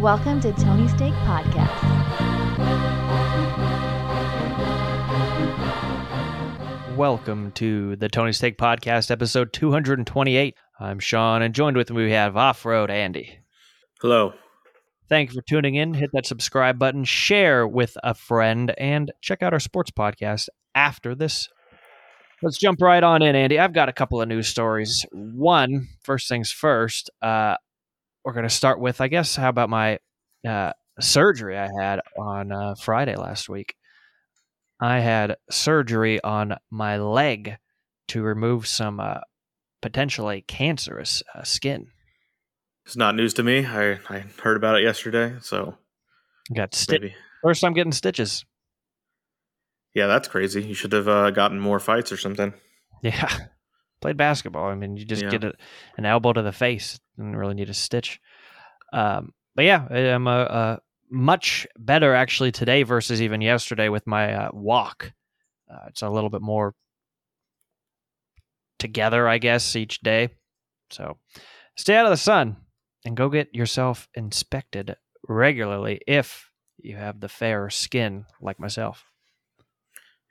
Welcome to Tony Steak Podcast. Welcome to the Tony Steak Podcast, episode 228. I'm Sean, and joined with me we have Off Road Andy. Hello. Thank you for tuning in. Hit that subscribe button, share with a friend, and check out our sports podcast after this. Let's jump right on in, Andy. I've got a couple of news stories. One, first things first, uh, we're going to start with, I guess, how about my uh, surgery I had on uh, Friday last week? I had surgery on my leg to remove some uh, potentially cancerous uh, skin. It's not news to me. I, I heard about it yesterday, so Got sti- maybe. first time getting stitches. Yeah, that's crazy. You should have uh, gotten more fights or something. Yeah, played basketball. I mean, you just Yeah. get a, an elbow to the face. Didn't really need a stitch. Um, but yeah, I'm uh, uh, much better actually today versus even yesterday with my uh, walk. Uh, it's a little bit more together, I guess, each day. So stay out of the sun and go get yourself inspected regularly if you have the fair skin like myself.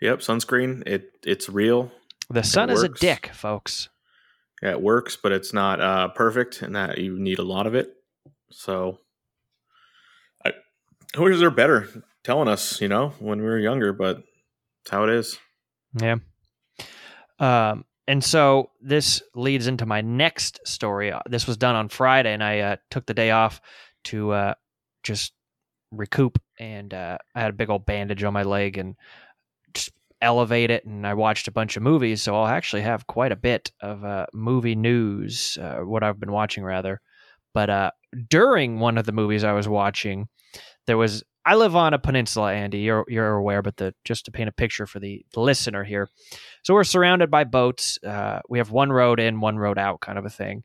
Yep, sunscreen. It it's real. The sun is a dick, folks. It works, but it's not uh, perfect, and that you need a lot of it. So, I who is there better telling us? You know, when we were younger, but it's how it is. Yeah. Um, and so this leads into my next story. Uh, This was done on Friday, and I uh, took the day off to uh, just recoup. And uh, I had a big old bandage on my leg and elevate it. And I watched a bunch of movies, so I'll actually have quite a bit of uh, movie news, uh, what I've been watching rather. But uh, during one of the movies I was watching, there was. I live on a peninsula, Andy. You're you're aware, but the just to paint a picture for the, listener here. So we're surrounded by boats. Uh, we have one road in, one road out, kind of a thing,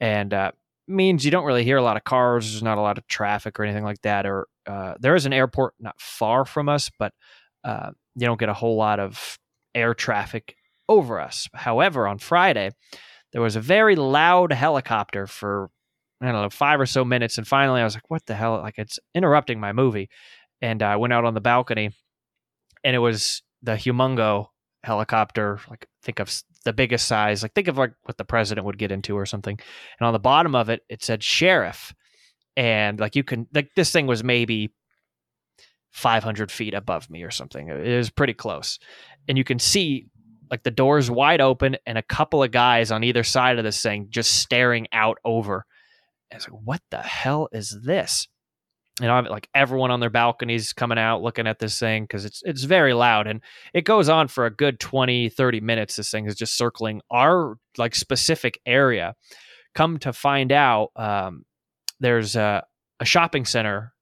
and uh, means you don't really hear a lot of cars. There's not a lot of traffic or anything like that. Or uh, there is an airport not far from us, but uh, you don't get a whole lot of air traffic over us. However, on Friday, there was a very loud helicopter for I don't know five or so minutes, and finally I was like, "What the hell?" Like it's interrupting my movie, and I went out on the balcony, and it was the Humongo helicopter. Like think of the biggest size. Like think of like what the president would get into or something. And on the bottom of it, it said sheriff, and like you can like this thing was maybe 500 feet above me or something. It was pretty close, and you can see like the doors wide open and a couple of guys on either side of this thing just staring out over. It's like, what the hell is this? And I'm like everyone on their balconies coming out looking at this thing because it's it's very loud and it goes on for a good 20 30 minutes this thing is just circling our like specific area come to find out um, there's a, a shopping center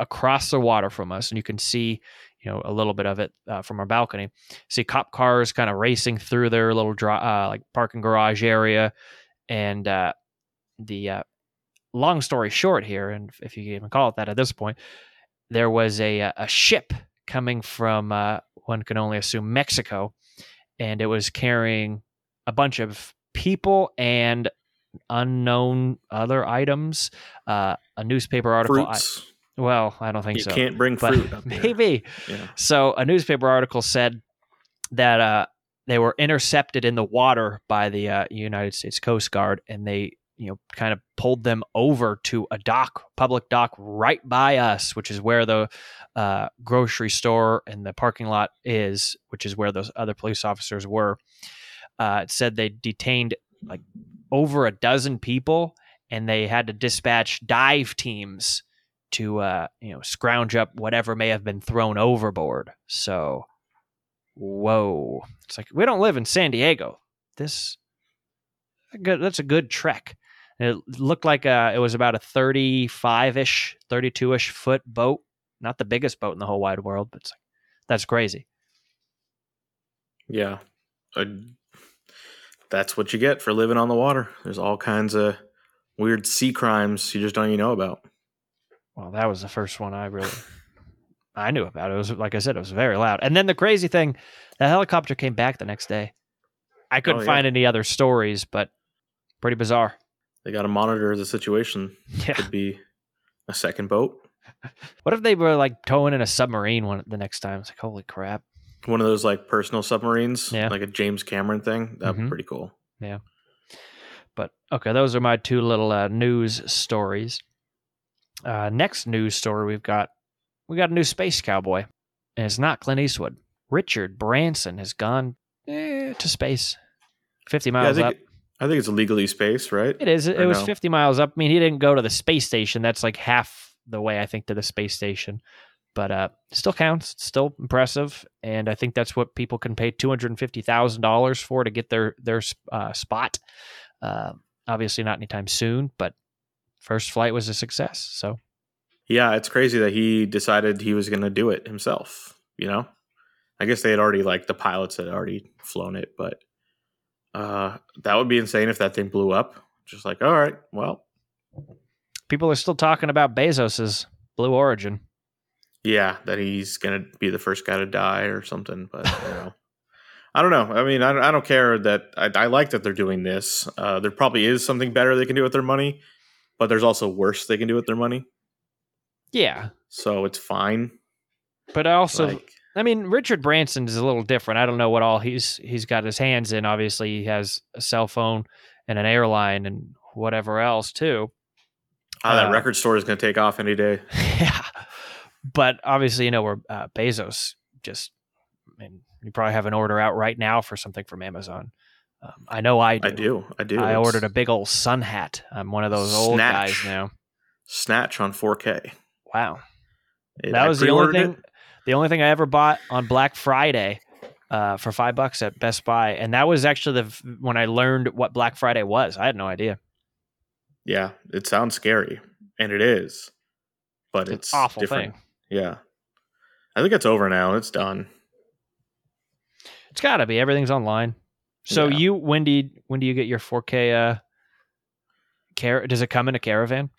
across the water from us and you can see you know a little bit of it uh, from our balcony. See cop cars kind of racing through their little dri- uh, like parking garage area. And uh, the uh, long story short here and if you even call it that at this point there was a uh, a ship coming from uh, one can only assume Mexico. And it was carrying a bunch of people and unknown other items uh, a newspaper article. Fruits. Well I don't think you so can't bring fruit. maybe Yeah. so a newspaper article said that uh, they were intercepted in the water by the uh, United States Coast Guard, and they, you know, kind of pulled them over to a dock, public dock, right by us, which is where the uh, grocery store and the parking lot is, which is where those other police officers were. Uh, it said they detained like over a dozen people, and they had to dispatch dive teams to uh, you know scrounge up whatever may have been thrown overboard. So, whoa, it's like we don't live in San Diego. This good that's a good trek. It looked like uh, it was about a thirty-five-ish, thirty-two-ish foot boat. Not the biggest boat in the whole wide world, but like, that's crazy. Yeah. Uh, that's what you get for living on the water. There's all kinds of weird sea crimes you just don't even know about. Well, that was the first one I really I knew about. It was like I said, it was very loud. And then the crazy thing, the helicopter came back the next day. I couldn't Oh, yeah. find any other stories, but pretty bizarre. They got to monitor the situation. Yeah. Could be a second boat. What if they were like towing in a submarine one the next time? It's like holy crap. One of those like personal submarines, Yeah. like a James Cameron thing. That'd Mhm. be pretty cool. Yeah. But okay, those are my two little uh, news stories. Uh, next news story we've got we got a new space cowboy, and it's not Clint Eastwood. Richard Branson has gone eh, to space, fifty Yeah, I miles think up. I think it's legally space, right? It is. It Or was no? 50 miles up. I mean, he didn't go to the space station. That's like half the way, I think, to the space station. But uh, still counts. It's still impressive. And I think that's what people can pay $250,000 for to get their, their uh, spot. Uh, obviously, not anytime soon, but first flight was a success. So, Yeah, it's crazy that he decided he was going to do it himself. You know, I guess they had already like the pilots had already flown it, but uh, that would be insane if that thing blew up. Just like, all right, well, people are still talking about Bezos's Blue Origin. yeah, that he's going to be the first guy to die or something. But you know, I don't know. I mean, I, don't- I don't care that I, I like that they're doing this. Uh, there probably is something better they can do with their money, but there's also worse they can do with their money. Yeah. So it's fine. But I also, like, I mean, Richard Branson is a little different. I don't know what all he's he's got his hands in. Obviously, he has a cell phone and an airline and whatever else too. ah, that uh, record store is going to take off any day. yeah, but obviously, you know, where uh, Bezos just, I mean, you probably have an order out right now for something from Amazon. Um, I know I do. I do. I do. I ordered a big old sun hat. I'm one of those old guys now. Snatch on 4K. Wow. It- that I was the only thing. The only thing I ever bought on Black Friday uh, for five bucks at Best Buy, and that was actually the when I learned what Black Friday was. I had no idea. Yeah, it sounds scary, and it is, but It's it's, an awful different. thing. Yeah, I think it's over now. It's done. It's got to be. Everything's online. So Yeah. you when do you, when do you get your 4K? Uh, car- does it come in a caravan?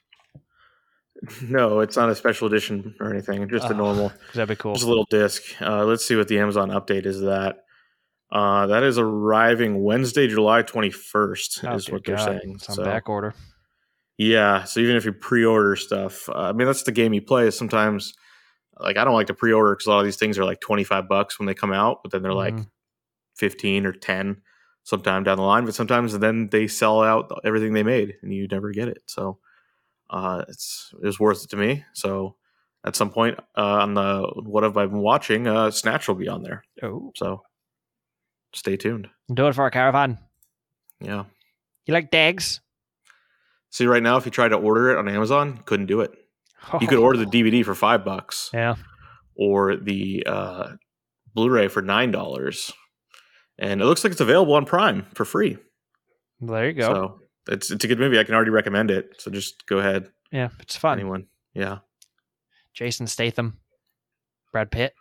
No, it's not a special edition or anything. Just a normal. normal, that'd be cool. just a little disc. Uh, let's see what the Amazon update is. That uh, that is arriving Wednesday, July twenty first, Oh, is what they're saying. It's on So back order. yeah, so even if you pre-order stuff, uh, I mean that's the game you play. Sometimes like I don't like to pre-order because a lot of these things are like twenty five bucks when they come out, but then they're like Mhm. 15 or 10 sometime down the line but sometimes then they sell out everything they made and you never get it. So uh it's it was worth it to me. So at some point uh on the what have i been watching uh snatch will be on there. Oh, so stay tuned. Do it for a caravan. yeah. You like dags? see right now if you tried to order it on amazon couldn't do it. You could order the dvd for five bucks Yeah. or the uh blu-ray for nine dollars and it looks like it's available on prime for free Well, there you go. So it's it's a good movie. I can already recommend it. So just go ahead, yeah, it's fun. anyone. Yeah. Jason Statham, Brad Pitt.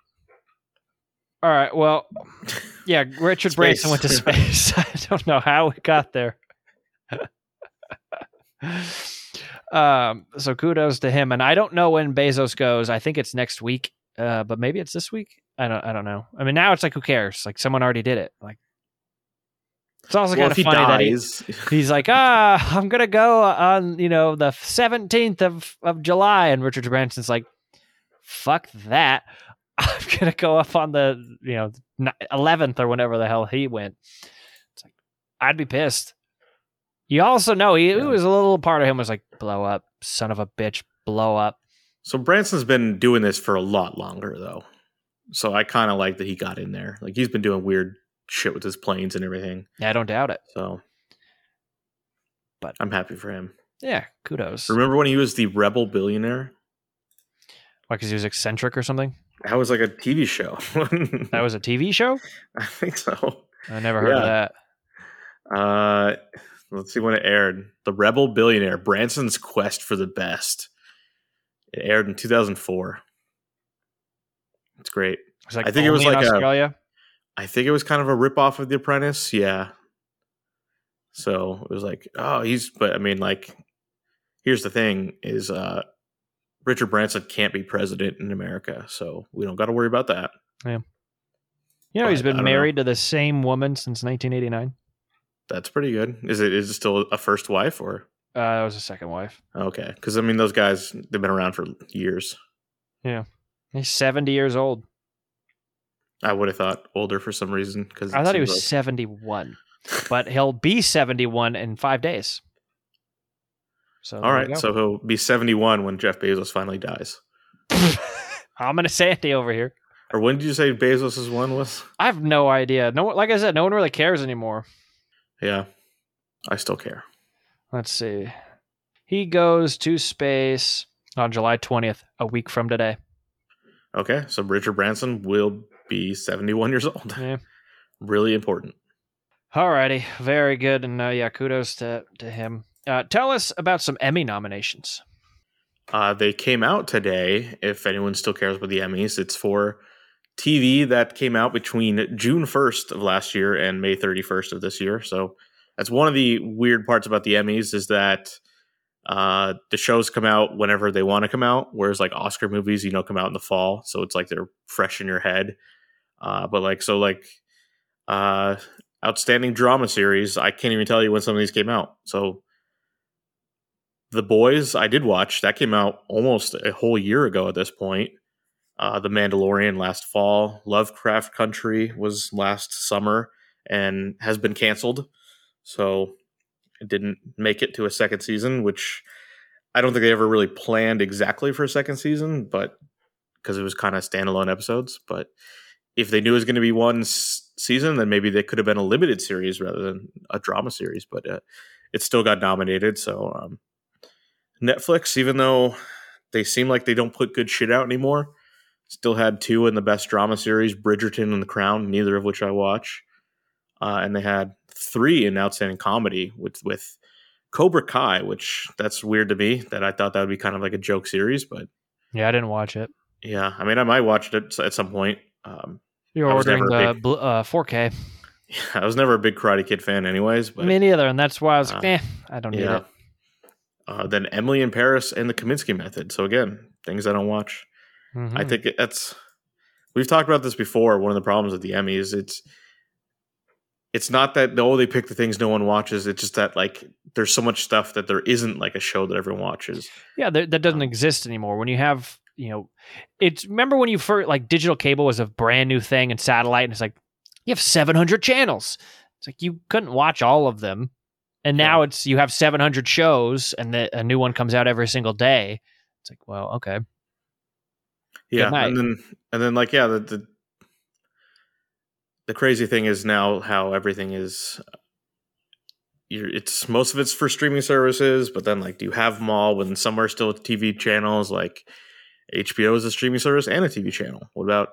All right. Well, yeah, Richard Branson went to space. I don't know how we got there. um, so kudos to him. And I don't know when Bezos goes. I think it's next week, uh, but maybe it's this week. I don't. I don't know. I mean, now it's like, who cares? Like, someone already did it. Like, it's also well, kind of funny that he, he's like, ah, I'm gonna go on, you know, the 17th of of July, and Richard Branson's like, fuck that. I'm gonna go up on the, you know, 11th or whenever the hell he went. It's like, I'd be pissed. You also know he, it Yeah. was a little part of him was like, blow up, son of a bitch, blow up. so Branson's been doing this for a lot longer though. So I kind of like that he got in there. Like he's been doing weird shit with his planes and everything. Yeah, I don't doubt it. So, But- I'm happy for him. Yeah, kudos. Remember when he was the rebel billionaire? Why? Because he was eccentric or something. That was like a TV show. That was a TV show. I think so. I never heard of that. Uh, let's see when it aired. The Rebel Billionaire: Branson's Quest for the Best. It aired in 2004. It's great. It's like I think it was like Australia. I think it was kind of a ripoff of The Apprentice. Yeah. So it was like, oh, he's. But I mean, like, here's the thing: is uh, Richard Branson can't be president in America, so we don't got to worry about that. Yeah. You know, he's But I been don't know. married to the same woman since 1989. That's pretty good. Is it? Is it still a first wife or? Uh, that was a second wife. Okay, because I mean those guys they've been around for years. He's seventy years old. I would have thought older for some reason because I thought he was seventy-one, but he'll be seventy-one in five days. So all right. So he'll be seventy one when Jeff Bezos finally dies. I'm gonna Sandy over here. Or when did you say Bezos's one was? I have no idea. No, like I said, no one really cares anymore. Yeah, I still care. Let's see. He goes to space on July 20th, a week from today. Okay, so Richard Branson will be seventy one years old. Yeah. really important. Alrighty, very good, and uh, yeah, kudos to to him. Uh, tell us about some Emmy nominations. Uh, they came out today. If anyone still cares about the Emmys, it's for TV that came out between June 1st of last year and May 31st of this year. So that's one of the weird parts about the Emmys is that uh, the shows come out whenever they want to come out, whereas like Oscar movies, you know, come out in the fall, so it's like they're fresh in your head. Uh, but like so, like uh, outstanding drama series, I can't even tell you when some of these came out. So the Boys, I did watch. That came out almost a whole year ago at this point. Uh, the Mandalorian last fall. Lovecraft Country was last summer and has been canceled. So didn't make it to a second season, which I don't think they ever really planned exactly for a second season, but because it was kind of standalone episodes. But if they knew it was going to be one s- season, then maybe they could have been a limited series rather than a drama series. But uh, it still got nominated. So um, Netflix, even though they seem like they don't put good shit out anymore, still had two in the best drama series, Bridgerton and The Crown, neither of which I watch. Uh, and they had three in outstanding comedy with with Cobra Kai, which that's weird to me that I thought that would be kind of like a joke series, but Yeah, I didn't watch it. yeah, I mean I might watch it at some point. Um, You're ordering the big- uh, 4K. I was never a big Karate Kid fan, anyways. But Me neither, and that's why I was like, Uh, eh, I don't need yeah. it. Uh, then Emily in Paris and the Kominsky Method. So again, things I don't watch. I Mhm. think that's we've talked about this before. One of the problems with the Emmys, it's it's not that oh they pick the things no one watches. It's just that like there's so much stuff that there isn't like a show that everyone watches. Yeah, there, that doesn't um, exist anymore. When you have, you know, it's remember when you first like digital cable was a brand new thing and satellite, and it's like you have 700 channels. It's like you couldn't watch all of them, and now it's you have 700 shows, and the, a new one comes out every single day. It's like, well, okay, Yeah, and then and then like yeah, the, the the crazy thing is now how everything is. It's most of it's for streaming services, but then like, do you have them all when some are still TV channels? Like HBO is a streaming service and a TV channel. What about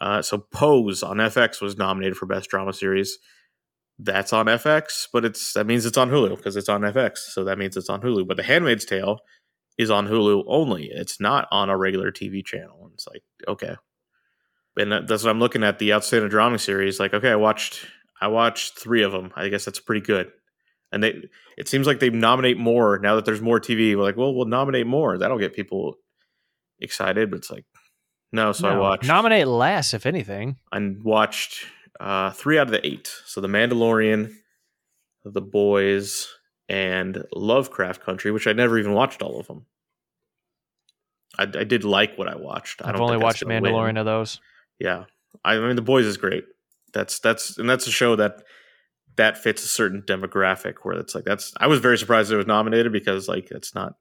uh, so Pose on FX was nominated for best drama series. That's on FX, but it's that means it's on Hulu because it's on FX, so that means it's on Hulu. But The Handmaid's Tale is on Hulu only. It's not on a regular TV channel. And it's like, okay. And that's what I'm looking at the outstanding drama series. Like, okay, I watched I watched three of them. I guess that's pretty good. And they it seems like they nominate more now that there's more TV. We're like, well, we'll nominate more. That'll get people excited. But it's like, no. So I No, watched nominate less if anything. I watched uh, three out of the eight. So The Mandalorian, The Boys, and Lovecraft Country, which I never even watched all of them. I, I did like what I watched. I I've don't only think watched gonna win. Mandalorian of those. Yeah, I mean, The Boys is great. That's that's and that's a show that that fits a certain demographic where it's like that's. I was very surprised it was nominated because like it's not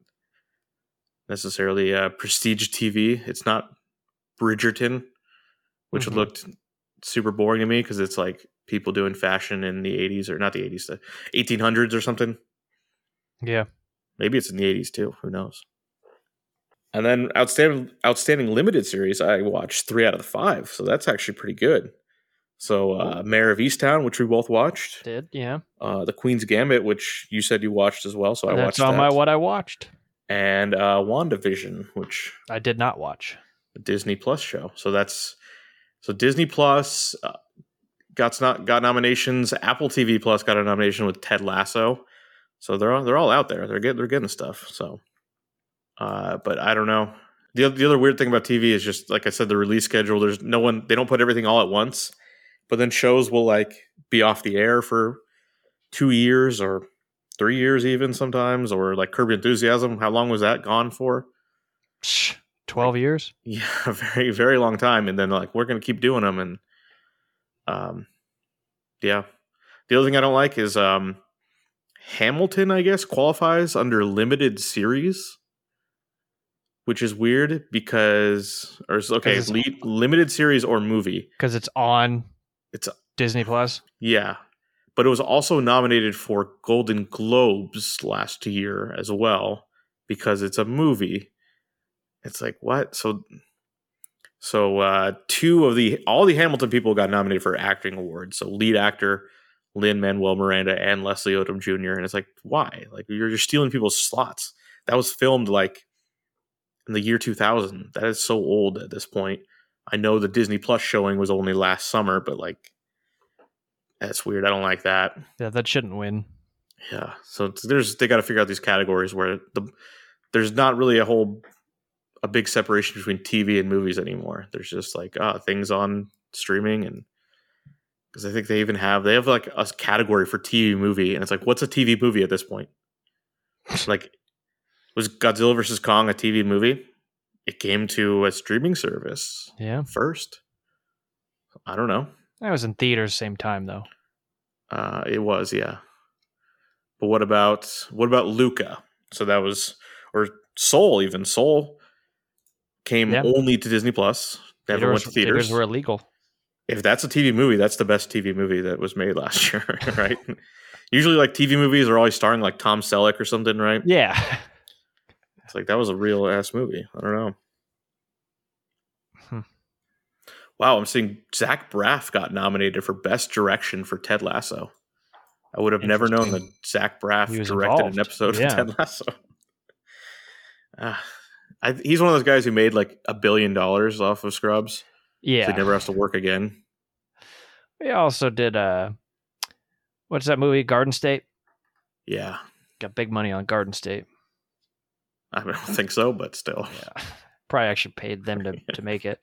necessarily uh, prestige TV. It's not Bridgerton, which Mhm. looked super boring to me because it's like people doing fashion in the 80s or not the 80s, the 1800s or something. Yeah, Maybe it's in the 80s too. Who knows? And then outstanding outstanding limited series, I watched three out of the five, so that's actually pretty good. So, uh, Mare of Easttown, which we both watched, did yeah. uh, The Queen's Gambit, which you said you watched as well, so I That's watched on that, my what I watched. and uh, WandaVision, which I did not watch. a Disney Plus show. So that's so Disney Plus uh, got not got nominations. Apple TV Plus got a nomination with Ted Lasso. So they're all, they're all out there. They're getting they're getting stuff. So, uh, but I don't know. The the other weird thing about TV is just like I said, the release schedule. There's no one. They don't put everything all at once. But then shows will like be off the air for two years or three years even sometimes, or like Curb Enthusiasm. How long was that gone for? Twelve years. Yeah, a very very long time. And then like we're gonna keep doing them, and um, yeah. The other thing I don't like is um, Hamilton. I guess qualifies under limited series, which is weird because or okay, lead, limited series or movie. because it's on It's Disney Plus. Yeah. But it was also nominated for Golden Globes last year as well because it's a movie. It's like what? So so uh two of the all the Hamilton people got nominated for acting awards. So lead actor Lin-Manuel Miranda and Leslie Odom Jr. And it's like, why? Like you're just stealing people's slots. That was filmed like in the year 2000. That is so old at this point. I know the Disney Plus showing was only last summer, but like that's weird. I don't like that. Yeah, that shouldn't win. Yeah. So there's they got to figure out these categories where the there's not really a whole a big separation between TV and movies anymore. There's just like ah things on streaming and because I think they even have they have like a category for TV movie and it's like what's a TV movie at this point? like was Godzilla versus Kong a TV movie? It came to a streaming service Yeah, first. I don't know. that was in theaters same time though. Uh, it was, yeah. But what about what about Luca? So that was or Soul even Soul came Yeah. only to Disney Plus. Never went to theaters. theaters were illegal. if that's a TV movie, that's the best TV movie that was made last year, right? Usually, like TV movies are always starring like Tom Selleck or something, right? Yeah, It's like that was a real ass movie. I don't know. Hmm. Wow, I'm seeing Zach Braff got nominated for Best Direction for Ted Lasso. I would have never known that Zach Braff He directed an episode Yeah. of Ted Lasso. Ah, I, he's one of those guys who made like a billion dollars off of Scrubs. So yeah. he never has to work again. We also did uh, what's that movie? Garden State. Yeah, Got big money on Garden State. I don't think so, but still. Yeah, probably actually paid them to to make it.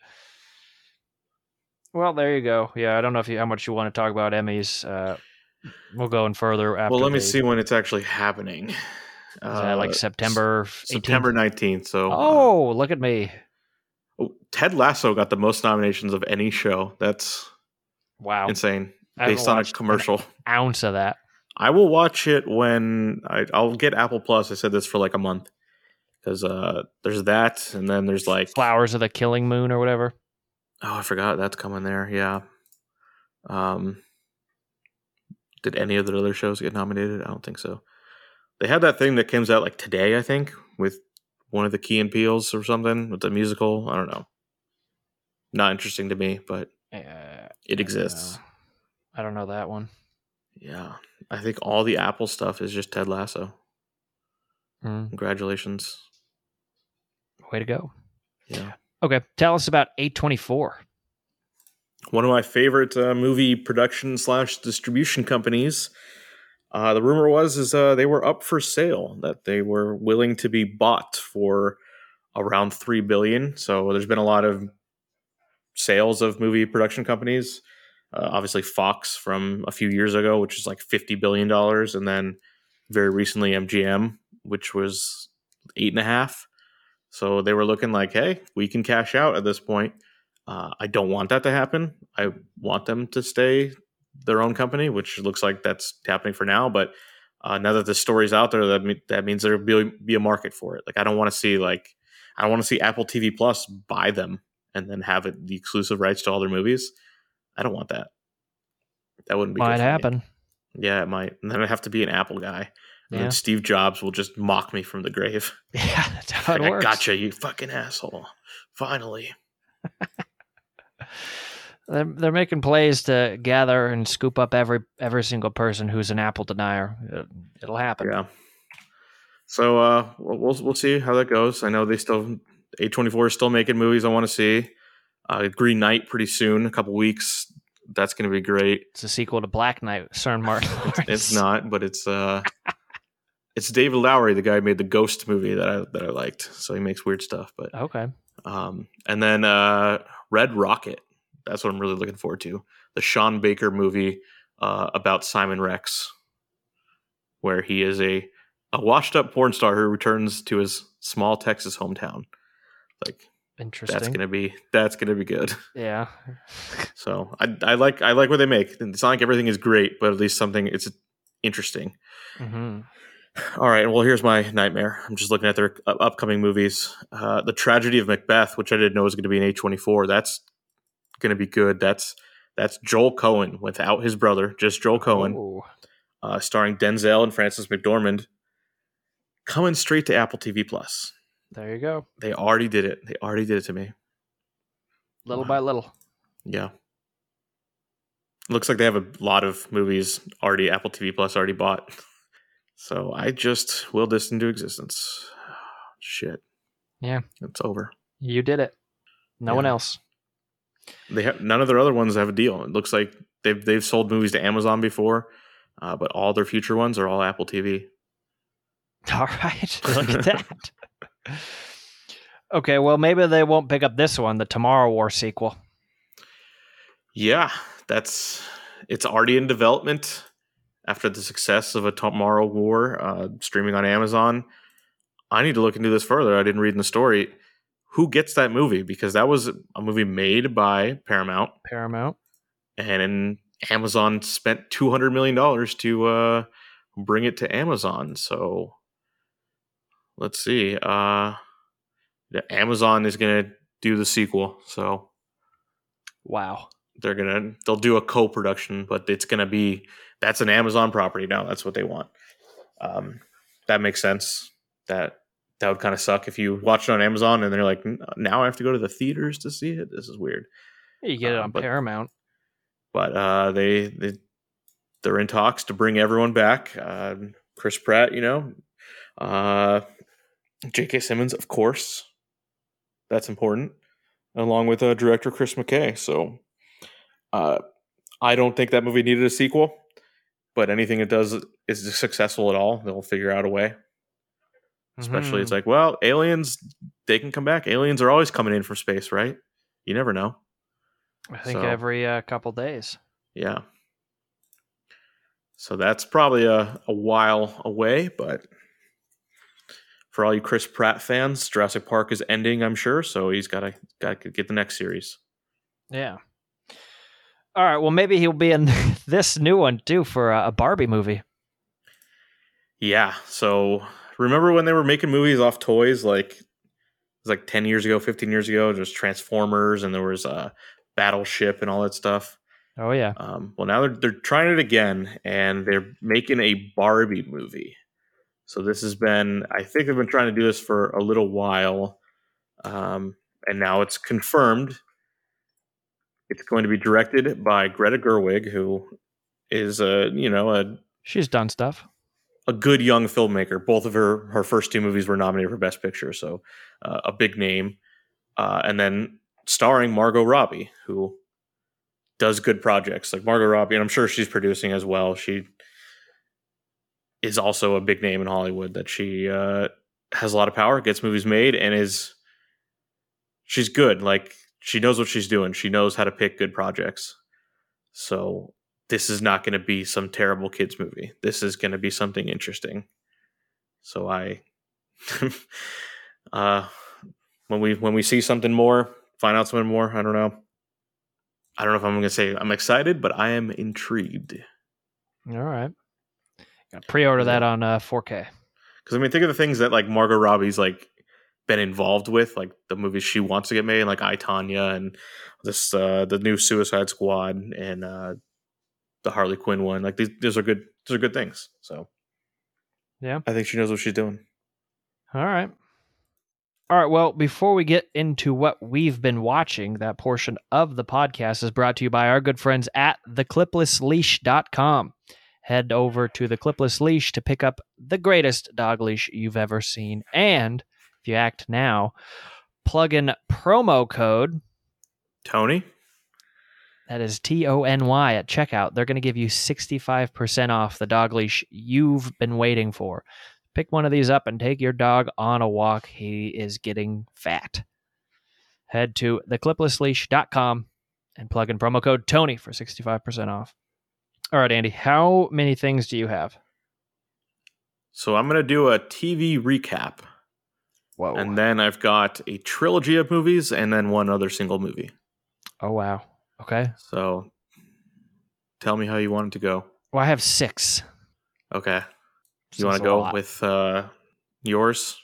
Well, there you go. Yeah, I don't know if you how much you want to talk about Emmys. Uh, we'll go in further after. well, let me they- see when it's actually happening. Is that like Uh, September? 18th? September 19th. So, uh, Oh, look at me! oh, Ted Lasso got the most nominations of any show. That's Wow, insane. Based on a commercial. ounce of that. I will watch it when I, I'll get Apple Plus. I said this for like a month because uh, there's that, and then there's like Flowers of the Killing Moon or whatever. oh, I forgot that's coming there. Yeah. Um, did any of the other shows get nominated? I don't think so. They had that thing that comes out like today, I think, with one of the Key and Peeles or something with the musical. I don't know. Not interesting to me, but Uh, it exists. I don't know that one. Yeah. I think all the Apple stuff is just Ted Lasso. Mm, Congratulations. Way to go. Yeah. Okay, tell us about A24. One of my favorite uh, movie production slash distribution companies. Uh, the rumor was is uh, they were up for sale, that they were willing to be bought for around three billion. So there's been a lot of sales of movie production companies. Uh, obviously, Fox from a few years ago, which is like fifty billion dollars, and then very recently MGM, which was eight and a half. So they were looking like, hey, we can cash out at this point. Uh, I don't want that to happen. I want them to stay their own company, which looks like that's happening for now. But uh, now that the story's out there, that me- that means there'll be, be a market for it. Like I don't want to see like I don't want to see Apple TV Plus buy them and then have it the exclusive rights to all their movies. I don't want that. That wouldn't be Might for me. happen. Yeah, it might. And then I'd have to be an Apple guy. And Yeah. then Steve Jobs will just mock me from the grave. Yeah, that's how it Like, I works. gotcha, you fucking asshole. Finally. They're, they're making plays to gather and scoop up every every single person who's an Apple denier. It, it'll happen. Yeah. So uh, we'll we'll see how that goes. I know they still A twenty four is still making movies. I want to see uh, Green Knight pretty soon, a couple weeks. That's going to be great. It's a sequel to Black Knight, Cern Martin. It's not, but it's uh, it's David Lowery, the guy who made the Ghost movie that I that I liked. So he makes weird stuff. But Okay. um, and then uh, Red Rocket. That's what I'm really looking forward to. The Sean Baker movie uh, about Simon Rex. where he is a a washed up porn star who returns to his small Texas hometown. Like Interesting. that's gonna be that's gonna be good. yeah. So I I like I like what they make. It's not like everything is great, but at least something it's interesting. hmm All right, well here's my nightmare. I'm just looking at their uh, upcoming movies. Uh, the Tragedy of Macbeth, which I didn't know was going to be an A24. That's going to be good. That's that's Joel Coen without his brother, just Joel Coen, uh, starring Denzel and Frances McDormand. Coming straight to Apple TV Plus. There you go. They already did it. They already did it to me. Little Wow. by little. Yeah. Looks like they have a lot of movies already Apple TV Plus already bought. So I just will this into existence. Shit. Yeah. It's over. You did it. No one else. They have none of their other ones have a deal. It looks like they've they've sold movies to Amazon before, uh, but all their future ones are all Apple TV. All right. Look at that. okay, well, maybe they won't pick up this one, the Tomorrow War sequel. Yeah, that's it's already in development after the success of a Tomorrow War uh, streaming on Amazon. I need to look into this further. I didn't read in the story. Who gets that movie? Because that was a movie made by Paramount, Paramount. and Amazon spent two hundred million dollars to uh, bring it to Amazon. So let's see. Uh, Amazon is going to do the sequel. So Wow. They're gonna they'll do a co-production but it's gonna be that's an amazon property now that's what they want. Um that makes sense. That that would kind of suck if you watch it on amazon and they're like now i have to go to the theaters to see it? This is weird. You get it Uh, on but- Paramount. but uh they, they they're in talks to bring everyone back. Uh chris pratt you know? Uh jk simmons of course. That's important along with uh, director chris mckay so uh i don't think that movie needed a sequel but anything it does is successful at all they'll figure out a way especially it's Mhm. like well aliens they can come back aliens are always coming in from space right you never know I think so- every uh, couple days. yeah. So that's probably a, a while away, but for all you Chris Pratt fans, Jurassic Park is ending, I'm sure. So he's got to got to get the next series. Yeah. All right. Well, maybe he'll be in this new one too for a, a Barbie movie. Yeah. So remember when they were making movies off toys, like it was like ten years ago, fifteen years ago, there's Transformers and there was uh, Battleship and all that stuff. Oh yeah. Um, well, now they're they're trying it again, and they're making a Barbie movie. So this has been, I think they've been trying to do this for a little while, um, and now it's confirmed. It's going to be directed by Greta Gerwig, who is a you know a She's done stuff. a good young filmmaker. Both of her her first two movies were nominated for Best Picture, so uh, a big name. Uh, and then starring Margot Robbie, who does good projects like Margot Robbie, and I'm sure she's producing as well. She is also a big name in Hollywood. That she uh, has a lot of power, gets movies made, and is she's good. Like she knows what she's doing. She knows how to pick good projects. So this is not going to be some terrible kids movie. This is going to be something interesting. So I, uh, when we when we see something more, find out something more. I don't know. I don't know if I'm going to say I'm excited, but I am intrigued. All right. Pre-order that on uh, 4K. Because I mean, think of the things that like Margot Robbie's like been involved with, like the movies she wants to get made, like I Tonya and this uh the new Suicide Squad and uh the Harley Quinn one. Like these, these are good. These are good things. So Yeah. I think she knows what she's doing. All right. All right. Well, before we get into what we've been watching, that portion of the podcast is brought to you by our good friends at thecliplessleash.com. Head over to the Clipless Leash to pick up the greatest dog leash you've ever seen. And if you act now, plug in promo code Tony, that is T O N Y at checkout. They're going to give you 65% off the dog leash you've been waiting for. Pick one of these up and take your dog on a walk. He is getting fat. Head to thecliplessleash.com and plug in promo code Tony for 65% off. All right, Andy, how many things do you have? So I'm gonna do a TV recap, Whoa. and then I've got a trilogy of movies, and then one other single movie. oh wow. Okay. So tell me how you want it to go. Well, I have six. Okay, you want to go lot. with uh, yours?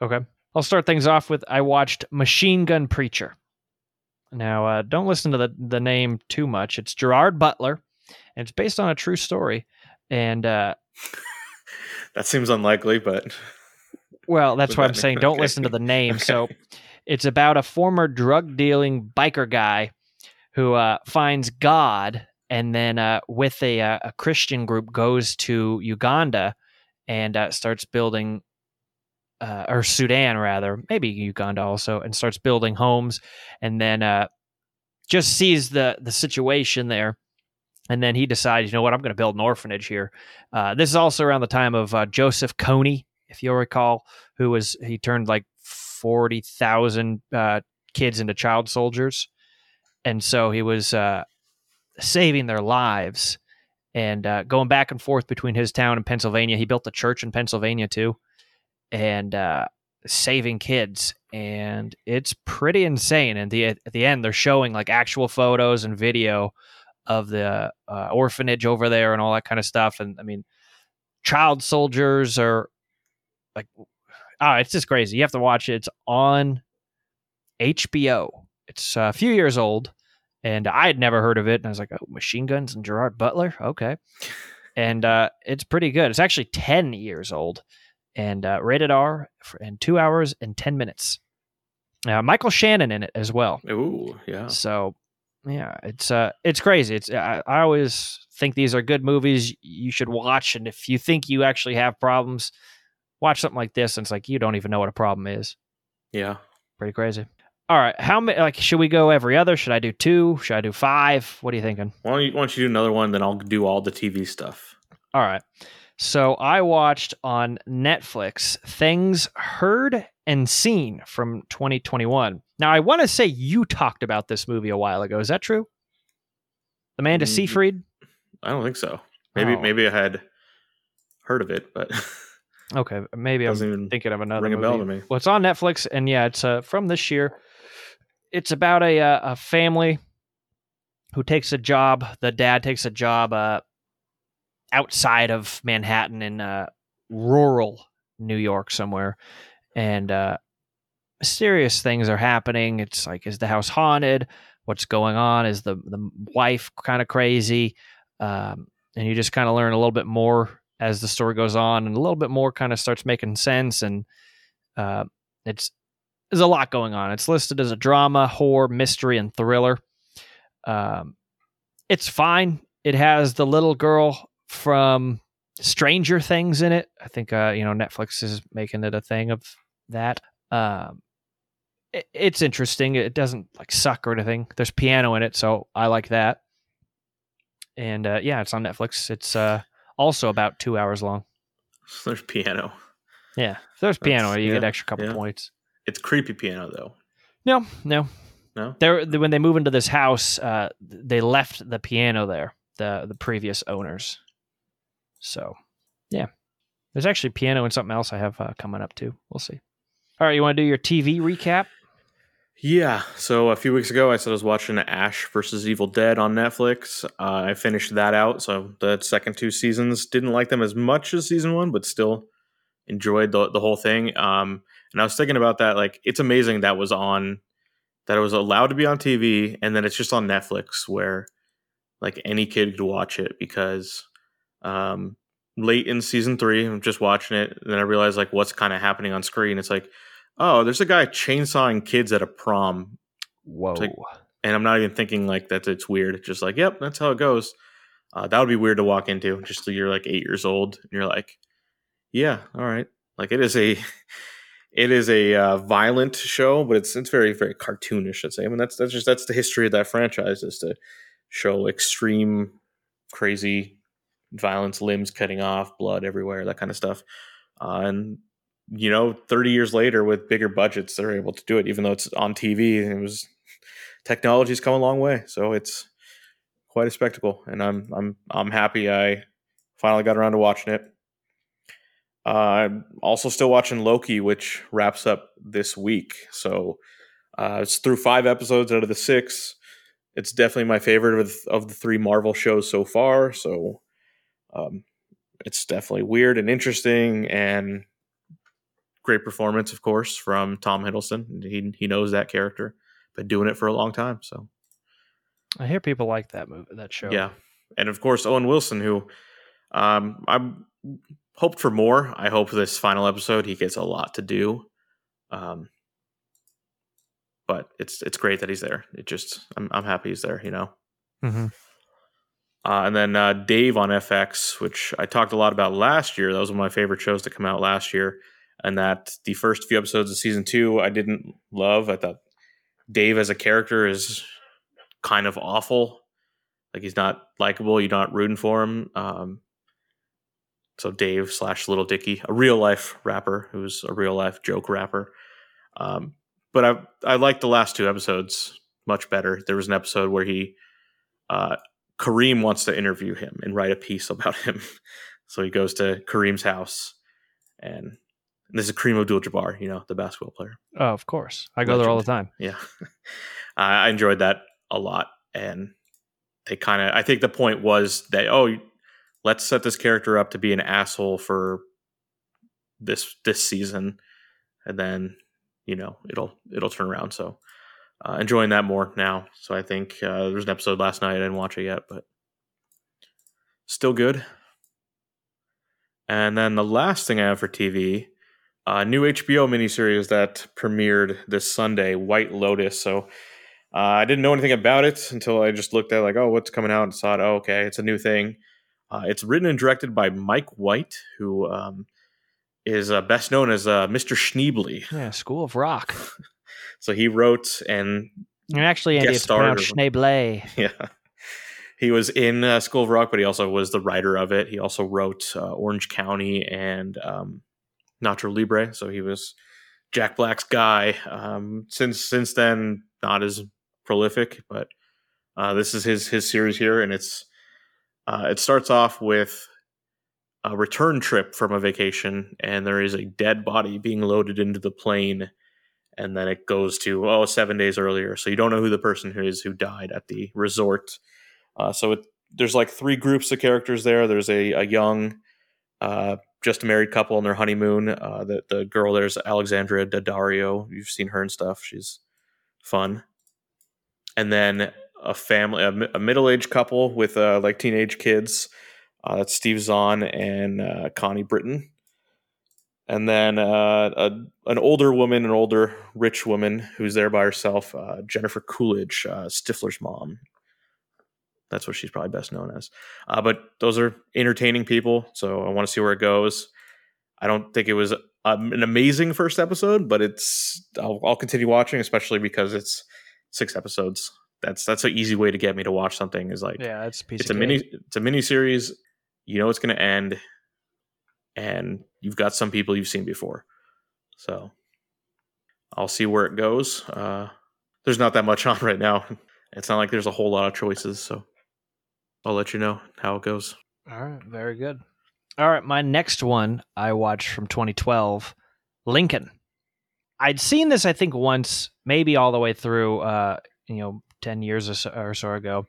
Okay. I'll start things off with I watched Machine Gun Preacher. Now, uh, don't listen to the, the name too much. It's Gerard Butler, and it's based on a true story. And, uh, That seems unlikely, but well, that's why I'm saying don't okay. listen to the name. So, it's about a former drug dealing biker guy who uh, finds God and then, uh, with a, uh, a Christian group, goes to Uganda and uh, starts building uh, or Sudan rather, maybe Uganda also, and starts building homes, and then uh, just sees the the situation there, and then he decides, you know what, I'm going to build an orphanage here. Uh, this is also around the time of uh, Joseph Kony, if you'll recall, who was he turned like forty thousand uh, kids into child soldiers, and so he was uh, saving their lives. And uh, going back and forth between his town and Pennsylvania, he built a church in Pennsylvania too and uh, saving kids, and it's pretty insane. And the at the end, they're showing like actual photos and video of the uh, orphanage over there and all that kind of stuff. And I mean, child soldiers are like, oh, it's just crazy. You have to watch it. It's on HBO. It's a few years old, and I had never heard of it. And I was like, oh, machine guns and Gerard Butler, okay. And uh, it's pretty good. It's actually ten years old and uh, rated R for, in two hours and 10 minutes. Uh, Michael Shannon in it as well. ooh, yeah. So, yeah, it's uh, it's crazy. It's I, I always think these are good movies you should watch, and if you think you actually have problems, watch something like this, and it's like you don't even know what a problem is. Yeah. Pretty crazy. All right, how many? Like, should we go every other? Should I do two? Should I do five? What are you thinking? Why don't you, why don't you do another one? Then I'll do all the TV stuff. All right. So I watched on Netflix Things Heard and Seen from 2021. Now, I want to say you talked about this movie a while ago. Is that true? Amanda Mm, Seyfried? I don't think so. Maybe Oh. maybe I had heard of it, but Okay, maybe I'm doesn't even thinking of another ring a movie. bell to me. Well, it's on Netflix, and yeah, it's uh, from this year. It's about a uh, a family who takes a job. The dad takes a job uh, outside of Manhattan in uh, rural New York somewhere, and uh, mysterious things are happening. It's like, is the house haunted? What's going on? Is the the wife kind of crazy? Um, and you just kind of learn a little bit more as the story goes on, and a little bit more kind of starts making sense. And uh, it's there's a lot going on. It's listed as a drama, horror, mystery, and thriller. Um, it's fine. It has the little girl from Stranger Things in it. I think uh, you know Netflix is making it a thing of that. Um, it, it's interesting. It doesn't like suck or anything. There's piano in it, so I like that. And uh, yeah, it's on Netflix. It's uh, also about two hours long. There's piano. Yeah, if there's piano, That's- you get extra couple yeah. points. It's creepy piano though. No, no, No. They're, when they move into this house, uh, they left the piano there. The the previous owners. So, yeah, there's actually piano and something else I have uh, coming up too. We'll see. All right, you want to do your TV recap? Yeah. So a few weeks ago, I said I was watching Ash versus Evil Dead on Netflix. Uh, I finished that out. So the second two seasons didn't like them as much as season one, but still enjoyed the the whole thing. Um, and I was thinking about that. Like, it's amazing that was on, that it was allowed to be on TV, and then it's just on Netflix where like any kid could watch it because um, late in season three, I'm just watching it, and then I realized like what's kind of happening on screen. It's like oh, there's a guy chainsawing kids at a prom, Whoa. like- and I'm not even thinking like that. It's weird. It's just like, yep, that's how it goes. Uh, that would be weird to walk into. Just you're like eight years old, and you're like, yeah, all right. Like it is a, it is a uh, violent show, but it's it's very very cartoonish. I'd say. I mean, that's that's just that's the history of that franchise is to show extreme, crazy violence, limbs cutting off, blood everywhere, that kind of stuff. Uh, and you know, 30 years later with bigger budgets, they're able to do it, even though it's on TV. It was technology's come a long way, so it's quite a spectacle, and I'm I'm I'm happy I finally got around to watching it. Uh, I'm also still watching Loki, which wraps up this week. So uh, it's through five episodes out of the six. It's definitely my favorite of, of the three Marvel shows so far. So um, it's definitely weird and interesting and great performance, of course, from Tom Hiddleston. He he knows that character, been doing it for a long time. So I hear people like that movie, that show. yeah, and of course Owen Wilson, who um, I hoped for more. I hope this final episode he gets a lot to do. Um, but it's it's great that he's there. It just I'm I'm happy he's there. You know. hmm Uh, and then uh, Dave on FX, which I talked a lot about last year. That was one of my favorite shows to come out last year. And that the first few episodes of season two, I didn't love. I thought Dave as a character is kind of awful. Like he's not likable. You're not rooting for him. Um, so Dave slash Lil Dicky, a real life rapper who's a real life joke rapper. Um, but I I liked the last two episodes much better. There was an episode where he uh, Kareem wants to interview him and write a piece about him. So he goes to Kareem's house, and this is Kareem Abdul-Jabbar, you know, the basketball player. Oh, of course. I go there all the time. Yeah, I I enjoyed that a lot, and they kind of. I think the point was that oh, let's set this character up to be an asshole for this this season, and then you know it'll it'll turn around. So uh, enjoying that more now. So I think uh, there was an episode last night. I didn't watch it yet, but still good. And then the last thing I have for TV, a new HBO miniseries that premiered this Sunday, White Lotus. So uh, I didn't know anything about it until I just looked at like, oh, what's coming out, and saw it. Oh, okay, it's a new thing. Uh, it's written and directed by Mike White, who um, is uh, best known as uh, Mr. Schneebly. Yeah, School of Rock. So he wrote and And actually, Andy, it's pronounced Schneebley. yeah, he was in uh, School of Rock, but he also was the writer of it. He also wrote uh, Orange County and um, Nacho Libre. So he was Jack Black's guy. Um, since since then, not as prolific, but uh, this is his his series here, and it's uh, it starts off with a return trip from a vacation, and there is a dead body being loaded into the plane, and then it goes to oh seven days earlier, so you don't know who the person who is who died at the resort. Uh, so it, there's like three groups of characters there. There's a, a young, uh, a married couple on their honeymoon. Uh, the the girl there's Alexandra Daddario. You've seen her and stuff. She's fun. And then a family, a, a middle aged couple with uh, like teenage kids. Uh, that's Steve Zahn and uh, Connie Britton. And then uh, a, an older woman, an older rich woman who's there by herself, uh, Jennifer Coolidge, Stifler's mom. That's what she's probably best known as. Uh, but those are entertaining people, so I want to see where it goes. I don't think it was um, an amazing first episode, but it's I'll, I'll continue watching, especially because it's six episodes. That's that's an easy way to get me to watch something. Is like Yeah, it's a it's a mini it's a mini series. You know it's going to end, and you've got some people you've seen before. So I'll see where it goes. Uh, there's not that much on right now. It's not like there's a whole lot of choices, so I'll let you know how it goes. All right, very good. All right, my next one I watched from 2012, Lincoln. I'd seen this I think once, maybe all the way through, uh, you know, 10 years or so, or so ago.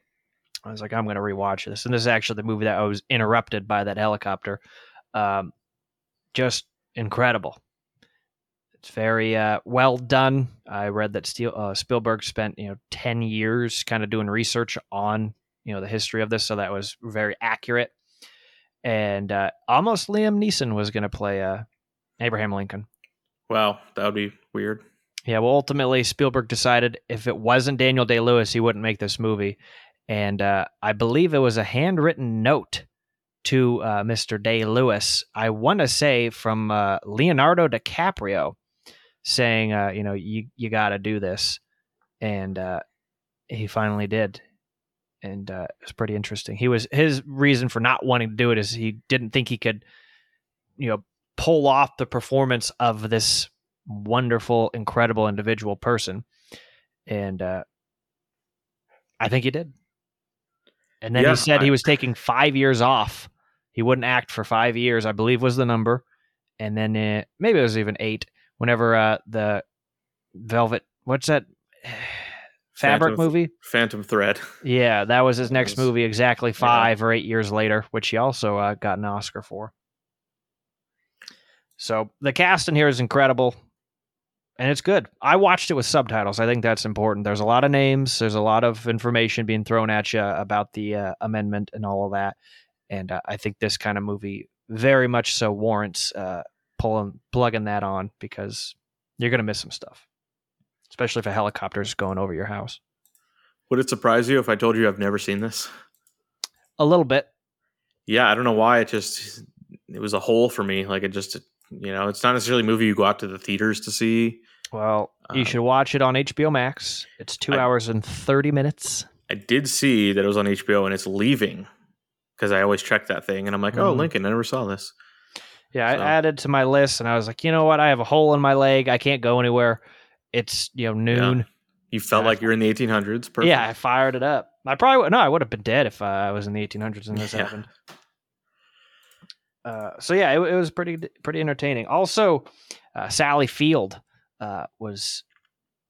I was like, I'm going to rewatch this, and this is actually the movie that I was interrupted by that helicopter. Um, just incredible. It's very uh, well done. I read that Steel, uh, Spielberg spent you know 10 years kind of doing research on you know the history of this, so that was very accurate. And uh, almost Liam Neeson was going to play uh, Abraham Lincoln. Wow, that would be weird. Yeah, well, ultimately Spielberg decided if it wasn't Daniel Day Lewis, he wouldn't make this movie. And uh, I believe it was a handwritten note to uh, Mr. Day Lewis. I want to say from uh, Leonardo DiCaprio, saying, uh, you know, you you got to do this, and uh, he finally did. And uh, it was pretty interesting. He was his reason for not wanting to do it is he didn't think he could, you know, pull off the performance of this wonderful, incredible individual person, and uh, I think he did. And then Yeah, he said I- he was taking five years off. He wouldn't act for five years, I believe was the number, and then it, maybe it was even eight. Whenever uh, the Velvet, what's that fabric Phantom- movie? Phantom Thread. Yeah, that was his next Yes. movie, exactly five or eight years later, which he also uh, got an Oscar for. So the cast in here is incredible, and it's good. I watched it with subtitles. I think that's important. There's a lot of names. There's a lot of information being thrown at you about the uh, amendment and all of that, and uh, I think this kind of movie very much so warrants uh, pulling plugging that on because you're gonna miss some stuff, especially if a helicopter's going over your house. Would it surprise you if I told you I've never seen this? A little bit. Yeah, I don't know why. It just it was a hole for me. Like it just you know, it's not necessarily a movie you go out to the theaters to see. Well, you Um, should watch it on HBO Max. It's two I- hours and 30 minutes. I did see that it was on HBO and it's leaving because I always check that thing and I'm like, oh, Mhm. Lincoln, I never saw this. Yeah, I added to my list and I was like, you know what? I have a hole in my leg. I can't go anywhere. It's, you know, noon. You felt Yeah. like you're in the 1800s. Perfect. Yeah, I fired it up. I probably no, I would have been dead if uh, I was in the 1800s and this Yeah. happened. Uh, so yeah, it, it was pretty pretty entertaining. Also, uh, Sally Field uh, was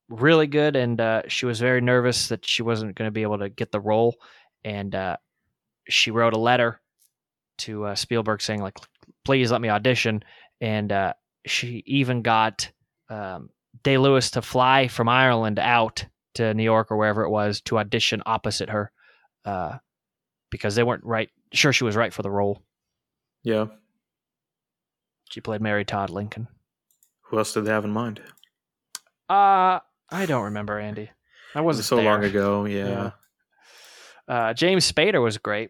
really good, and uh, she was very nervous that she wasn't going to be able to get the role, and uh, she wrote a letter to uh, Spielberg saying like, "Please let me audition," and uh, she even got um, Day Lewis to fly from Ireland out to New York or wherever it was to audition opposite her, uh, because they weren't right sure she was right for the role. Yeah. She played Mary Todd Lincoln. Who else did they have in mind? Uh I don't remember Andy. That wasn't was so there. long ago. Yeah. Yeah. Uh, James Spader was great.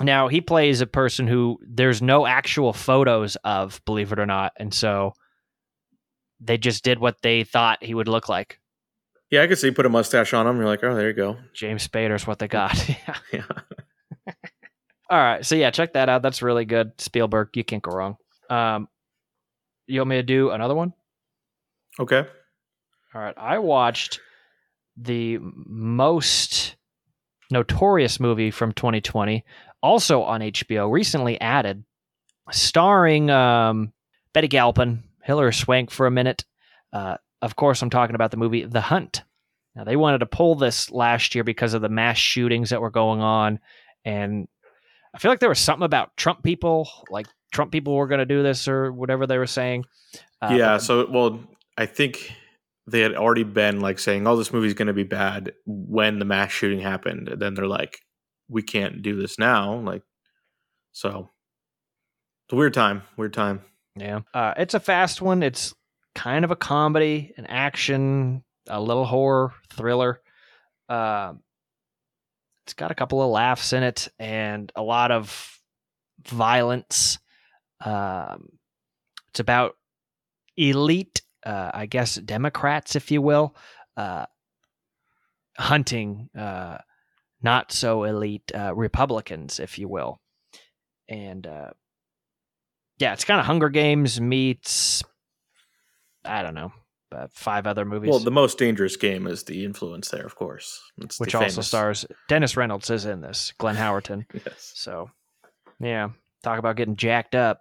Now he plays a person who there's no actual photos of, believe it or not, and so they just did what they thought he would look like. Yeah, I could see you put a mustache on him. You're like, oh, there you go. James Spader's what they got. Yeah. Yeah. All right, so yeah, check that out. That's really good. Spielberg, you can't go wrong. Um, you want me to do another one? Okay. All right, I watched the most notorious movie from 2020, also on HBO, recently added, starring um, Betty Gilpin, Hilary Swank for a minute. Uh, of course, I'm talking about the movie The Hunt. Now, they wanted to pull this last year because of the mass shootings that were going on, and I feel like there was something about Trump people, like Trump people were going to do this or whatever they were saying. Uh, yeah. but- So, well, I think they had already been like saying, oh, this movie's going to be bad when the mass shooting happened. And then they're like, we can't do this now. Like, so it's a weird time. Weird time. Yeah. Uh, it's a fast one. It's kind of a comedy, an action, a little horror thriller. Uh, it's got a couple of laughs in it and a lot of violence. Um, it's about elite, uh, I guess, Democrats, if you will, uh, hunting uh, not so elite uh, Republicans, if you will. And yeah, it's kind of Hunger Games meets I don't know, uh, five other movies. Well, the most dangerous game is the influence there, of course. It's which also famous- stars Dennis Reynolds is in this, Glenn Howerton. Yes. So, yeah, talk about getting jacked up.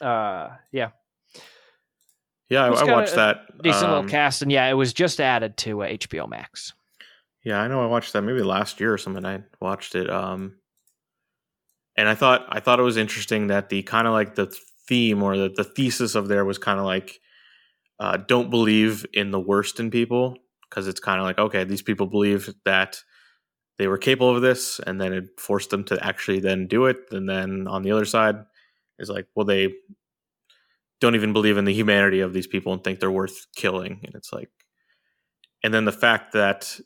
Uh, yeah, Yeah, I, I watched that. decent um, little cast, and yeah, it was just added to uh, HBO Max. Yeah, I know. I watched that maybe last year or something. I watched it, um, and I thought I thought it was interesting that the kind of like the theme or the, the thesis of there was kind of like uh, don't believe in the worst in people because it's kind of like okay, these people believe that they were capable of this, and then it forced them to actually then do it, and then on the other side is like, well, they don't even believe in the humanity of these people and think they're worth killing, and it's like, and then the fact that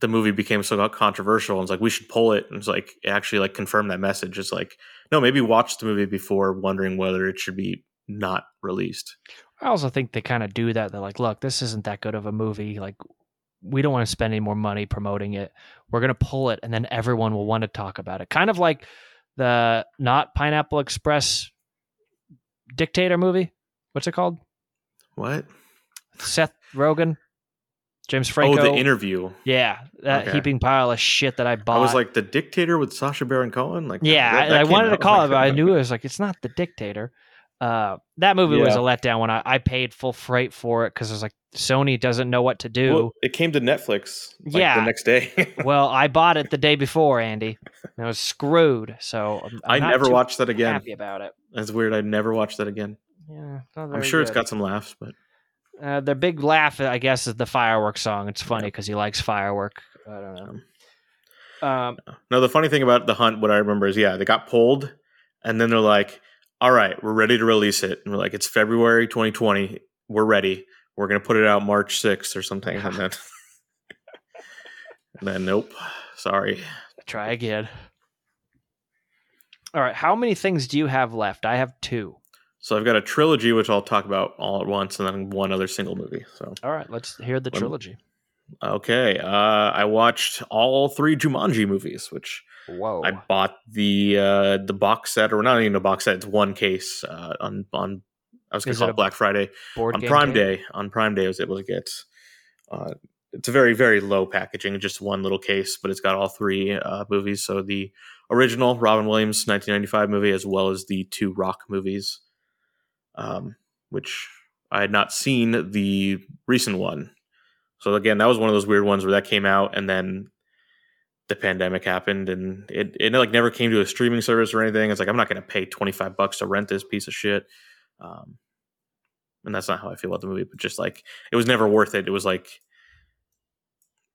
the movie became so controversial and it's like we should pull it and it's like actually like confirm that message it's like no maybe watch the movie before wondering whether it should be not released I also think they kind of do that. They're like, look, this isn't that good of a movie. Like, we don't want to spend any more money promoting it. We're going to pull it, and then everyone will want to talk about it. Kind of like the not Pineapple Express dictator movie. What's it called? what Seth Rogen. James Franco. Oh, the interview. Yeah, that Okay. heaping pile of shit that I bought. I was like the dictator with Sacha Baron Cohen. Like yeah, that- that I, wanted to call like, it, but I knew it was like it's not the dictator. Uh, that movie was a letdown when I, I paid full freight for it because I was like, Sony doesn't know what to do. Well, it came to Netflix. Like, Yeah. the next day. Well, I bought it the day before, Andy. And I was screwed. So I'm, I'm I never watched that again. happy about it. That's weird. I never watched that again. Yeah, I'm sure it's got some laughs, but Uh, their big laugh, I guess, is the fireworks song. It's funny because he likes firework. I don't know. Um, no. The funny thing about the hunt, what I remember is, yeah, they got pulled, and then they're like, "All right, we're ready to release it." And we're like, "It's February 2020. We're ready. We're gonna put it out March 6th or something." And then, and then, nope. Sorry. try again. All right. How many things do you have left? I have two. So I've got a trilogy, which I'll talk about all at once, and then one other single movie. So All right. Let's hear the trilogy. okay, uh, I watched all three Jumanji movies, which Whoa. I bought the uh, the box set, or not even a box set. It's one case uh, on on. I was going to call it Black Friday on Prime game? Day. On Prime Day, I was able to get. Uh, it's a very very low packaging, just one little case, but it's got all three uh, movies. So the original Robin Williams 1995 movie, as well as the two Rock movies, um, which I had not seen the recent one. So again, that was one of those weird ones where that came out and then the pandemic happened and it, it like never came to a streaming service or anything. It's like I'm not going to pay 25 bucks to rent this piece of shit. Um, and that's not how I feel about the movie, but just like it was never worth it. It was like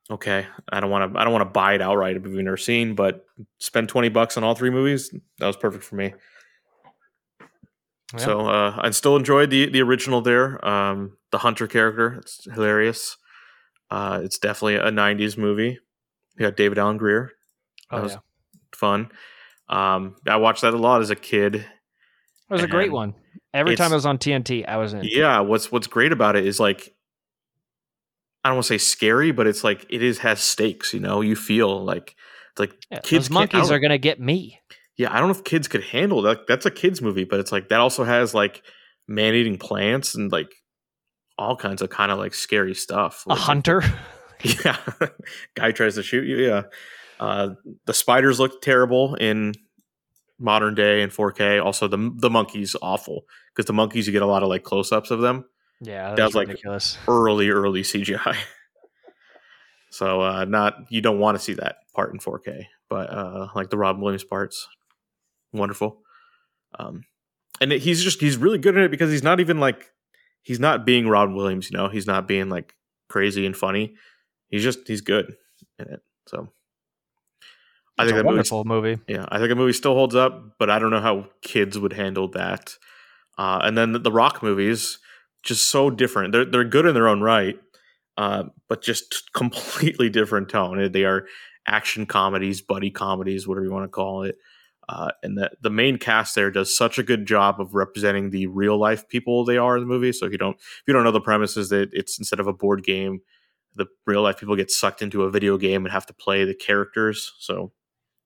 okay, I don't want to I don't want to buy it outright if we've never seen, but spend 20 bucks on all three movies. That was perfect for me. Yeah. So uh, I still enjoyed the the original there. Um, the Hunter character, it's hilarious. Uh, it's definitely a '90s movie. You got David Alan Grier, Oh, was- yeah. fun. Um, I watched that a lot as a kid. It was a great one. Every time it was on TNT, I was in. Yeah, what's what's great about it is like I don't want to say scary, but it's like it is has stakes. You know, you feel like like Yeah, kids monkeys are gonna get me. Yeah. I don't know if kids could handle that. That's a kids movie, but it's like that also has like man eating plants and like all kinds of kind of like scary stuff. A hunter. Yeah, guy tries to shoot you. Yeah, uh, the spiders look terrible in modern day in 4K. Also, the the monkeys awful because the monkeys you get a lot of like close ups of them. Yeah, That was like- ridiculous. Early, early CGI. so uh, not you don't want to see that part in 4K, but uh, like the Robin Williams parts, wonderful. Um, and it- he's just he's really good at it because he's not even like he's not being Robin Williams. You know, he's not being like crazy and funny. He's just he's good in it. So I It's think a that movie, wonderful movie. yeah, I think the movie still holds up, but I don't know how kids would handle that. Uh, and then the, the Rock movies, just so different. They're they're good in their own right, uh, but just completely different tone. They are action comedies, buddy comedies, whatever you want to call it. Uh, and the the main cast there does such a good job of representing the real life people they are in the movie. So if you don't if you don't know the premise is that it's instead of a board game, the real life people get sucked into a video game and have to play the characters. So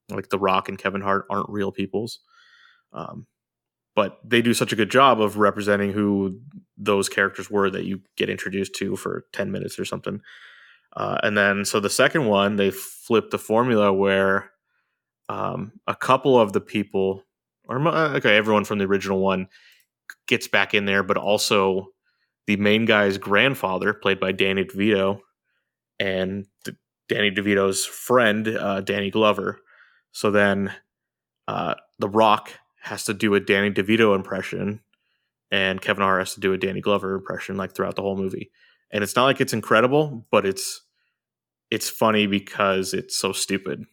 like The Rock and Kevin Hart aren't real peoples. Um, but they do such a good job of representing who those characters were that you get introduced to for 10 minutes or something. Uh, and then, so the second one, they flip the formula where um, a couple of the people, or uh, okay, everyone from the original one gets back in there, but also the main guy's grandfather, played by Danny DeVito, and Danny DeVito's friend, uh, Danny Glover. So then uh, The Rock has to do a Danny DeVito impression, and Kevin Hart has to do a Danny Glover impression, like throughout the whole movie. And it's not like it's incredible, but it's it's funny because it's so stupid.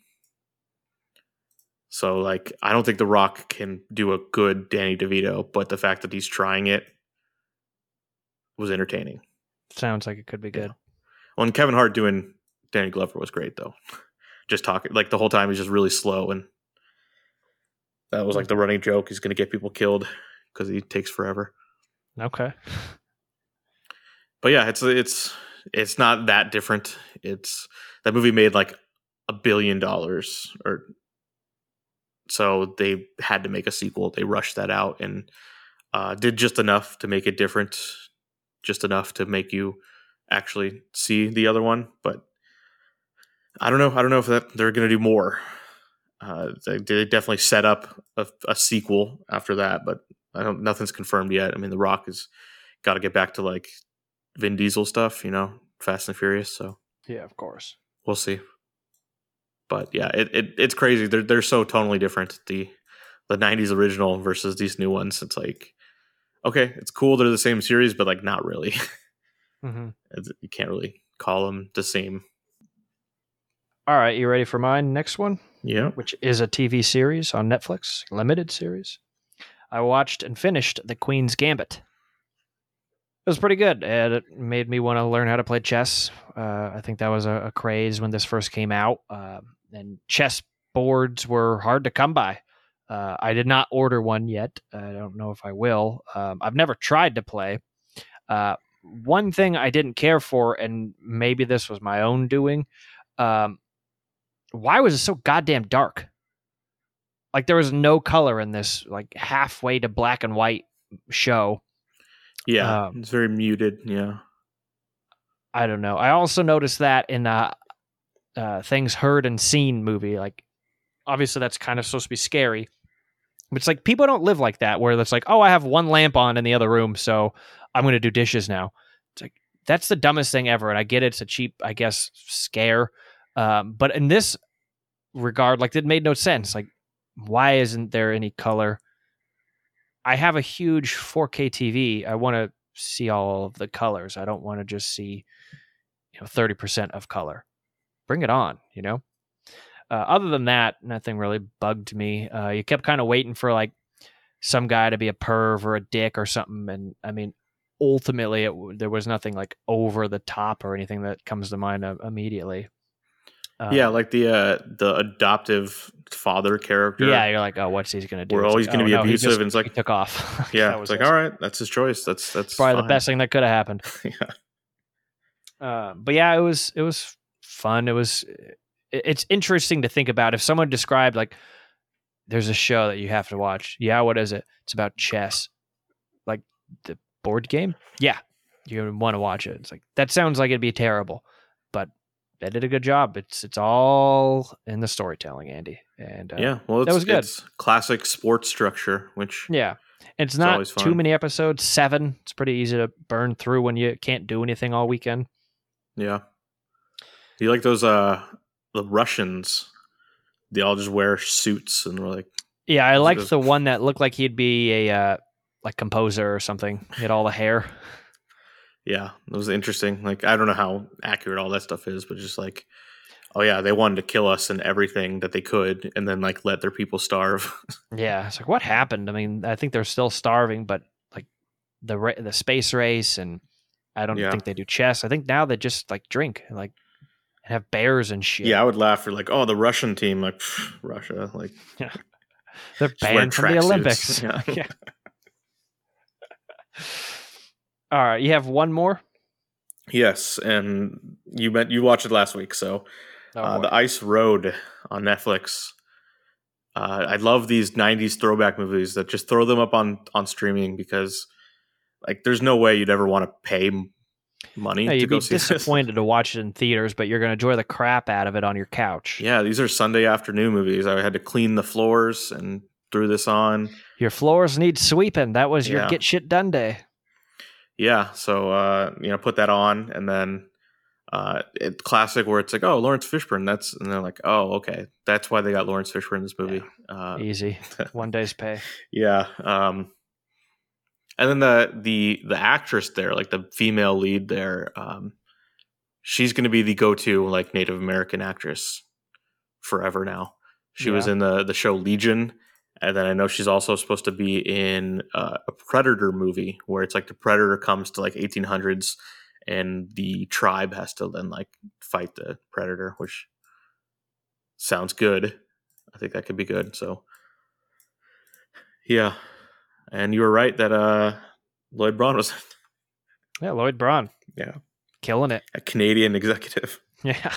So like I don't think The Rock can do a good Danny DeVito, but the fact that he's trying it was entertaining. Sounds like it could be good. Well, and Kevin Hart doing Danny Glover was great though. Just talking like the whole time he's just really slow and that was like the running joke. He's going to get people killed because he takes forever. Okay. But yeah, it's it's it's not that different. It's that movie made like a billion dollars or so they had to make a sequel. They rushed that out and uh, did just enough to make it different, just enough to make you actually see the other one, but I don't know. I don't know if that they're going to do more. Uh, they, they definitely set up a, a sequel after that, but I don't. Nothing's confirmed yet. I mean, The Rock has got to get back to like Vin Diesel stuff, you know, Fast and Furious. So Yeah, of course. we'll see. But yeah, it, it it's crazy. They're they're so tonally different. The the '90s original versus these new ones. It's like okay, it's cool. They're the same series, but like not really. Mm-hmm. You can't really call them the same. All right, you ready for mine? Next one, Yeah. which is a TV series on Netflix, limited series. I watched and finished The Queen's Gambit. It was pretty good. and It made me want to learn how to play chess. Uh, I think that was a, a craze when this first came out. Um and chess boards were hard to come by. Uh, I did not order one yet. I don't know if I will. Um, I've never tried to play. Uh, one thing I didn't care for, and maybe this was my own doing, um, why was it so goddamn dark? Like there was no color in this, like halfway to black and white show. Yeah. Um, it's very muted. Yeah. I don't know. I also noticed that in uh, uh, things heard and seen movie. Like, obviously, that's kind of supposed to be scary. But it's like people don't live like that, where it's like, oh, I have one lamp on in the other room, so I'm going to do dishes now. It's like that's the dumbest thing ever, and I get it, it's a cheap, I guess, scare. Um, but in this regard, like, it made no sense. Like, why isn't there any color? I have a huge 4K TV. I want to see all of the colors. I don't want to just see, you know, 30% of color. Bring it on, you know? Uh, other than that, nothing really bugged me. Uh, you kept kind of waiting for like some guy to be a perv or a dick or something. And I mean, ultimately, it, there was nothing like over the top or anything that comes to mind uh, immediately. Um, yeah, like the uh the adoptive father character. yeah, you're like, oh, what's he gonna do? We're always like, gonna oh, be no, abusive, just- and it's like- he took off. Yeah. It's like, all right, that's his choice. That's that's probably the best thing that could have happened. yeah. Uh, but yeah, it was it was fun. It was it's interesting to think about if someone described like there's a show that you have to watch. Yeah, what is it? It's about chess. Like the board game? Yeah. You want to watch it. It's like that sounds like it'd be terrible. But they did a good job. It's it's all in the storytelling, Andy. And uh, Yeah. Well, it's, was good. classic sports structure, which Yeah. It's, It's not too many episodes, seven. It's pretty easy to burn through when you can't do anything all weekend. yeah. You like those uh the Russians? They all just wear suits and we're like, Yeah, I liked those- the one that looked like he'd be a uh, like composer or something. He had all the hair. yeah, it was interesting. Like I don't know how accurate all that stuff is, but just like, oh yeah, they wanted to kill us and everything that they could, and then like let their people starve. Yeah, it's like what happened? I mean, I think they're still starving, but like the ra- the space race, and I don't Yeah. think they do chess. I think now they just like drink, like and have bears and shit. yeah, I would laugh for like, oh, the Russian team, like pff, Russia, like they're banned from the. Olympics. Yeah. yeah. All right, you have one more. yes, and you bet you watched it last week, so Oh, uh, the Ice Road on Netflix. Uh, I love these '90s throwback movies that just throw them up on on streaming because, like, there's no way you'd ever want to pay money Yeah, you'd be see this. disappointed to watch it in theaters, but you're going to enjoy the crap out of it on your couch. Yeah, these are Sunday afternoon movies. I had to clean the floors and threw this on. Your floors need sweeping. That was your Yeah. get shit done day. Yeah, so uh, you know, put that on, and then uh, it classic where it's like, oh, Laurence Fishburne. That's and they're like, oh, okay, that's why they got Laurence Fishburne in this movie. Uh, Easy. One day's pay. yeah, um, and then the the the actress there, like the female lead there, um, she's going to be the go to like Native American actress forever now. She was in the the show Legion, and then I know she's also supposed to be in uh, a Predator movie where it's like the Predator comes to like 1800s, and the tribe has to then like fight the Predator, which sounds good. I think that could be good. So, yeah, and you were right that uh, Lloyd Braun was Yeah, Lloyd Braun. Yeah. Killing it. a Canadian executive. Yeah.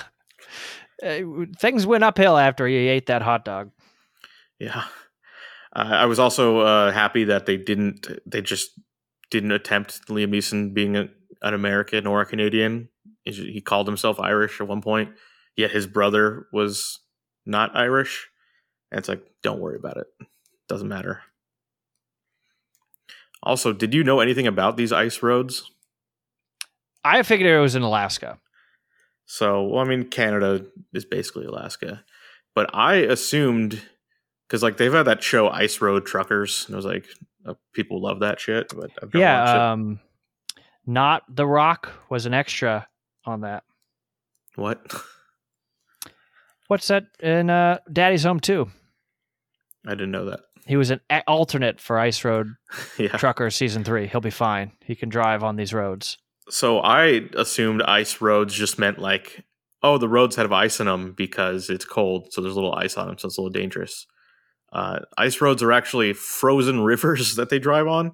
Uh, things went uphill after he ate that hot dog. Yeah. Uh, I was also uh, happy that they didn't. They just didn't attempt Liam Neeson being a, an American or a Canadian. He called himself Irish at one point, yet his brother was not Irish. And it's like, don't worry about it. Doesn't matter. Also, did you know anything about these ice roads? I figured it was in Alaska. So, well, I mean, Canada is basically Alaska, but I assumed because like they've had that show Ice Road Truckers, and it was like uh, people love that shit. But I've never watched it. Yeah, um, not The Rock was an extra on that. what? What's that in uh, Daddy's Home too? I didn't know that. He was an alternate for Ice Road yeah. Trucker season three. He'll be fine. He can drive on these roads. So I assumed ice roads just meant like, oh, the roads have ice in them because it's cold, so there's a little ice on them, so it's a little dangerous. Uh, ice roads are actually frozen rivers that they drive on,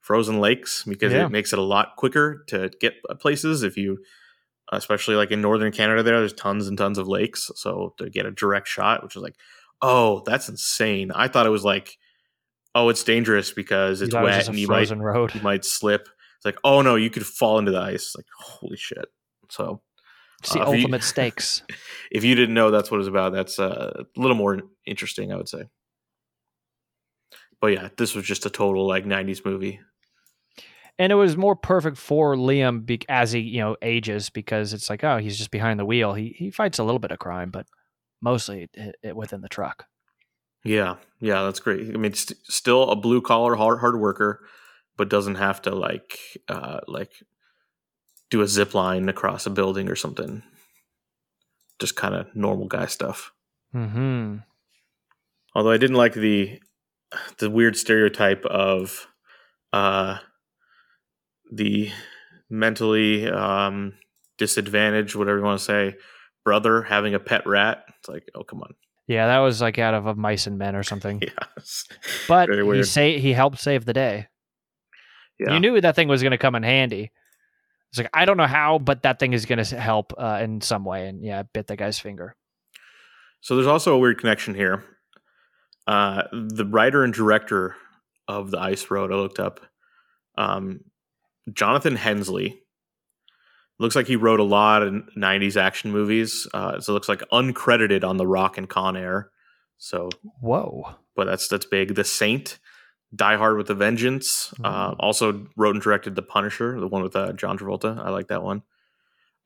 frozen lakes, because Yeah. it makes it a lot quicker to get places. If you, especially like in northern Canada, there there's tons and tons of lakes, so to get a direct shot, which is like, oh, that's insane. I thought it was like, oh, it's dangerous because it's it wet and you might road. you might slip. It's like, oh no, you could fall into the ice. Like, holy shit. So It's the uh, if you- ultimate stakes. if you didn't know that's what it's about, that's uh, a little more interesting, I would say. But yeah, this was just a total like '90s movie. and it was more perfect for Liam be- as he you know ages because it's like oh he's just behind the wheel. He he fights a little bit of crime, but mostly it, it within the truck. Yeah, yeah, that's great. I mean, st- still a blue collar hard hard worker, but doesn't have to like uh, like do a zip line across a building or something. Just kind of normal guy stuff. Hmm. Although I didn't like the the weird stereotype of uh the mentally um disadvantaged, whatever you want to say, brother having a pet rat. It's like, oh come on. Yeah, that was like out of a mice and men or something. It's But he say he helped save the day. yeah. You knew that thing was going to come in handy. It's like I don't know how, but that thing is going to help uh, in some way. And yeah, it bit the guy's finger. So there's also a weird connection here. Uh, the writer and director of the Ice Road, I looked up, um, Jonathan Hensleigh. Looks like he wrote a lot of '90s action movies. Uh, so it looks like uncredited on The Rock and Con Air. So, Whoa. but that's that's big. The Saint, Die Hard with a Vengeance. Uh, also wrote and directed The Punisher, the one with uh, John Travolta. I like that one.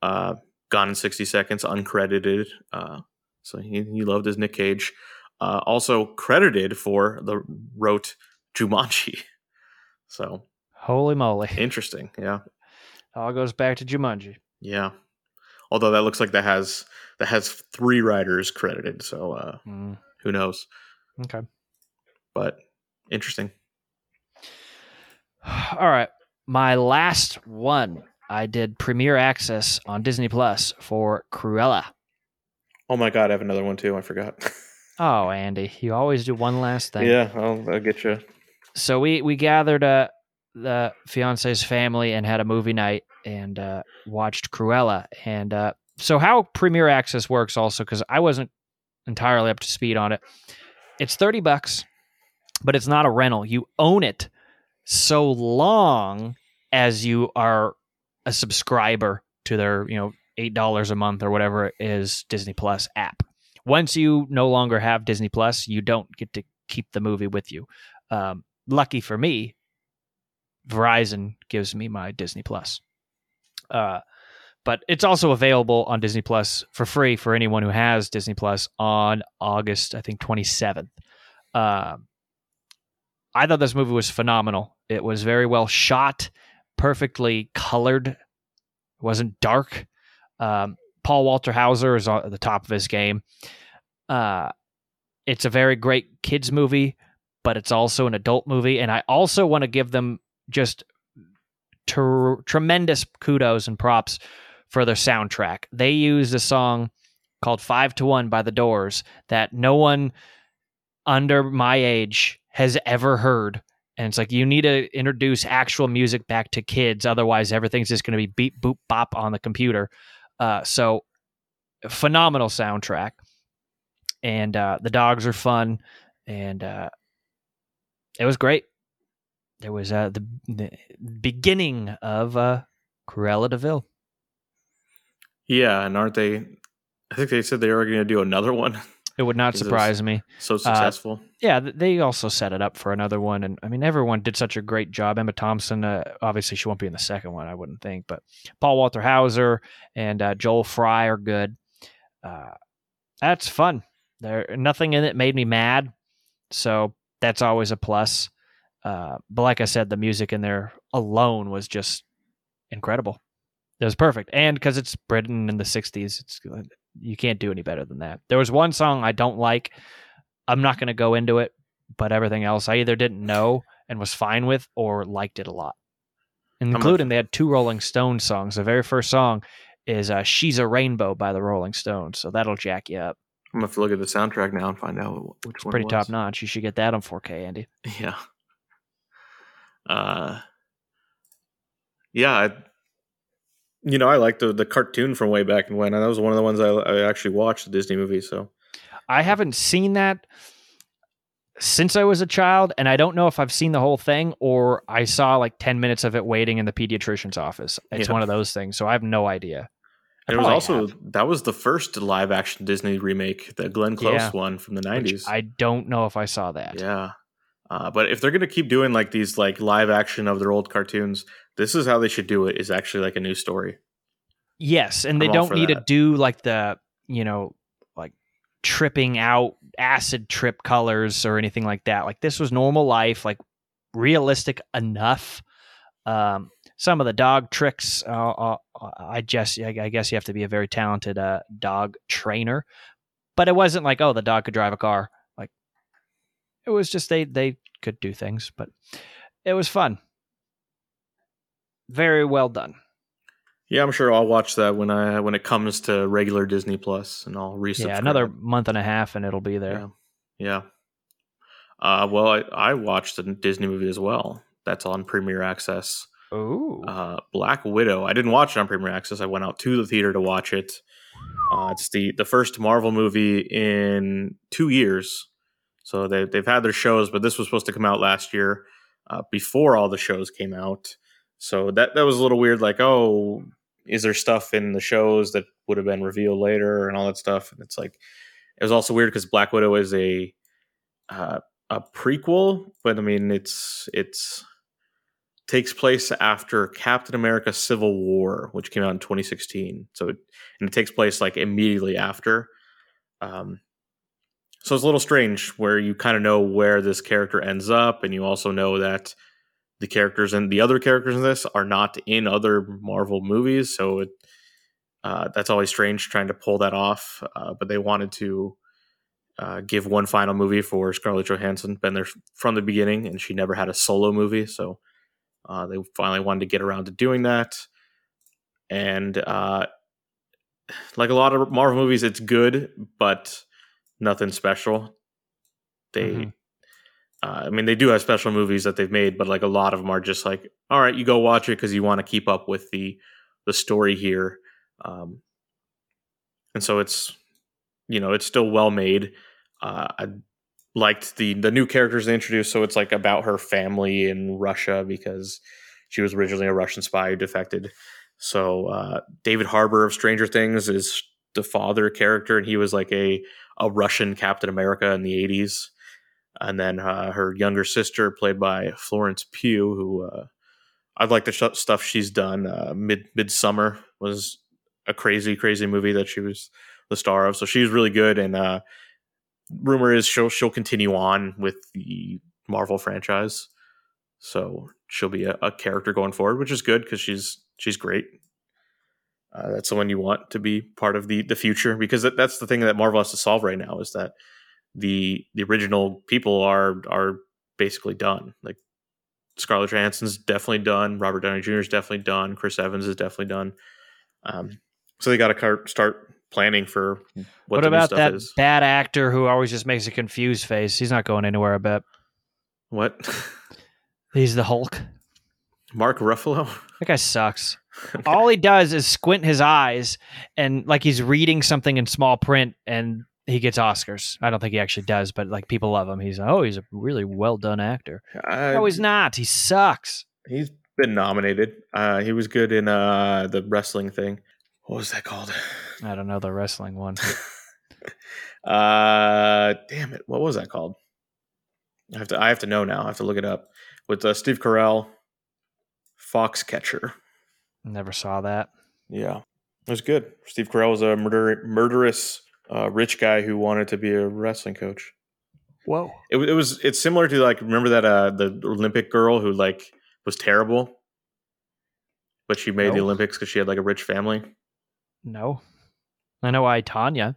Uh, Gone in 60 Seconds, uncredited. Uh, so he, he loved his Nick Cage. Uh, also credited for the wrote Jumanji. So Holy moly. interesting. Yeah. All goes back to Jumanji. Yeah. Although that looks like that has that has three writers credited. So uh, Mm, who knows? okay. But interesting. All right. My last one. I did premiere access on Disney Plus for Cruella. Oh my god, I have another one too. I forgot. Oh, Andy, you always do one last thing. yeah, I'll, I'll get you. So we we gathered uh, the fiance's family and had a movie night and uh, watched Cruella. And uh, so how premiere access works also because I wasn't entirely up to speed on it. It's thirty bucks, but it's not a rental. You own it so long as you are a subscriber to their you know eight dollars a month or whatever it is Disney Plus app. Once you no longer have Disney Plus, you don't get to keep the movie with you. Um, lucky for me, Verizon gives me my Disney Plus. Uh, but it's also available on Disney Plus for free for anyone who has Disney Plus on August, I think, 27th. Um, I thought this movie was phenomenal. It was very well shot, perfectly colored, it wasn't dark. Um, Paul Walter Hauser is at the top of his game. Uh, it's a very great kids movie, but it's also an adult movie, and I also want to give them just ter- tremendous kudos and props for their soundtrack. They used a song called Five to One by The Doors that no one under my age has ever heard. And it's like you need to introduce actual music back to kids, otherwise everything's just going to be beep boop bop on the computer. Uh, so phenomenal soundtrack, and uh, the dogs are fun, and uh, it was great. There was uh, the, the beginning of uh, Cruella de Vil. Yeah, and aren't they? I think they said they were going to do another one. It would not surprise me. So successful. Yeah, they also set it up for another one, and I mean, everyone did such a great job. Emma Thompson, uh, obviously, she won't be in the second one, I wouldn't think, but Paul Walter Hauser and uh, Joel Fry are good. Uh, that's fun. There, nothing in it made me mad, so that's always a plus. Uh, but like I said, the music in there alone was just incredible. It was perfect, and because it's Britain in the '60s, it's you can't do any better than that. There was one song I don't like. I'm not going to go into it, but everything else I either didn't know and was fine with or liked it a lot. Including they had two Rolling Stones songs. The very first song is uh, "She's a Rainbow" by the Rolling Stones, so that'll jack you up. I'm gonna have to look at the soundtrack now and find out wh- which It's one. pretty top notch. You should get that on 4K, Andy. Yeah. Uh. Yeah, I, you know, I like the the cartoon from way back when. and That was one of the ones I, I actually watched the Disney movie. So I haven't seen that since I was a child, and I don't know if I've seen the whole thing or I saw like 10 minutes of it waiting in the pediatrician's office. It's Yeah. one of those things, so I have no idea. I and it was also have. that was the first live action Disney remake, the Glenn Close Yeah. one from the which '90s. I don't know if I saw that. Yeah. Uh, but if they're gonna keep doing like these like live action of their old cartoons, this is how they should do it. Is actually like a new story. Yes, and they I'm all don't need to do like the you know like tripping out acid trip colors or anything like that. Like this was normal life, like realistic enough. Um, some of the dog tricks, uh, uh, I just I I guess you have to be a very talented uh, dog trainer, but it wasn't like oh the dog could drive a car. It was just they they could do things, but it was fun. Very well done. Yeah, I'm sure I'll watch that when I when it comes to regular Disney Plus, and I'll resubscribe. Yeah, another month and a half and it'll be there. Yeah. Yeah. Uh, well, I, I watched the Disney movie as well. That's on Premiere Access. Ooh. Uh, Black Widow. I didn't watch it on Premiere Access. I went out to the theater to watch it. Uh, it's the the first Marvel movie in two years. So they they've had their shows, but this was supposed to come out last year uh, before all the shows came out. So that that was a little weird. Like, oh, is there stuff in the shows that would have been revealed later and all that stuff? And it's like it was also weird because Black Widow is a uh, a prequel, but I mean it's it's takes place after Captain America: Civil War, which came out in 2016. So it, and it takes place like immediately after. Um, so it's a little strange where you kind of know where this character ends up, and you also know that the characters and the other characters in this are not in other Marvel movies. So it uh, that's always strange trying to pull that off. Uh, but they wanted to uh, give one final movie for Scarlett Johansson, been there from the beginning, and she never had a solo movie. So uh, they finally wanted to get around to doing that. And uh, like a lot of Marvel movies, it's good, but nothing special. They, Mhm. uh, I mean, they do have special movies that they've made, but like a lot of them are just like, all right, you go watch it because you want to keep up with the the story here. Um, and so it's, you know, it's still well made. Uh, I liked the the new characters they introduced. So it's like about her family in Russia because she was originally a Russian spy who defected. So uh, David Harbour of Stranger Things is the father character, and he was like a a Russian Captain America in the eighties. And then uh, her younger sister, played by Florence Pugh, who uh, I like the sh- stuff she's done. Uh, Mid Midsommar was a crazy, crazy movie that she was the star of. So she was really good, and uh, rumor is she'll she'll continue on with the Marvel franchise. So she'll be a, a character going forward, which is good because she's she's great. Uh, that's someone you want to be part of the the future because that, that's the thing that Marvel has to solve right now is that the the original people are are basically done. Like Scarlett Johansson's definitely done, Robert Downey Jr. is definitely done, Chris Evans is definitely done. Um, so they got to start planning for what, What, the new about stuff that is. bad actor who always just makes a confused face? He's not going anywhere, I bet. What? He's the Hulk. Mark Ruffalo? That guy sucks. All he does is squint his eyes and like he's reading something in small print and he gets Oscars. I don't think he actually does, but like people love him. He's oh, he's a really well done actor. I, No, he's not. He sucks. he's been nominated. Uh, he was good in uh the wrestling thing. What was that called? I don't know the wrestling one. uh, damn it, what was that called? I have to. I have to know now. I have to look it up. With uh, Steve Carell, Foxcatcher. Never saw that. Yeah, it was good. Steve Carell was a murder, murderous uh, rich guy who wanted to be a wrestling coach. Whoa. It, it was. It's similar to like remember that uh the Olympic girl who like was terrible, but she made the Olympics because she had like a rich family. No. I know I Tonya.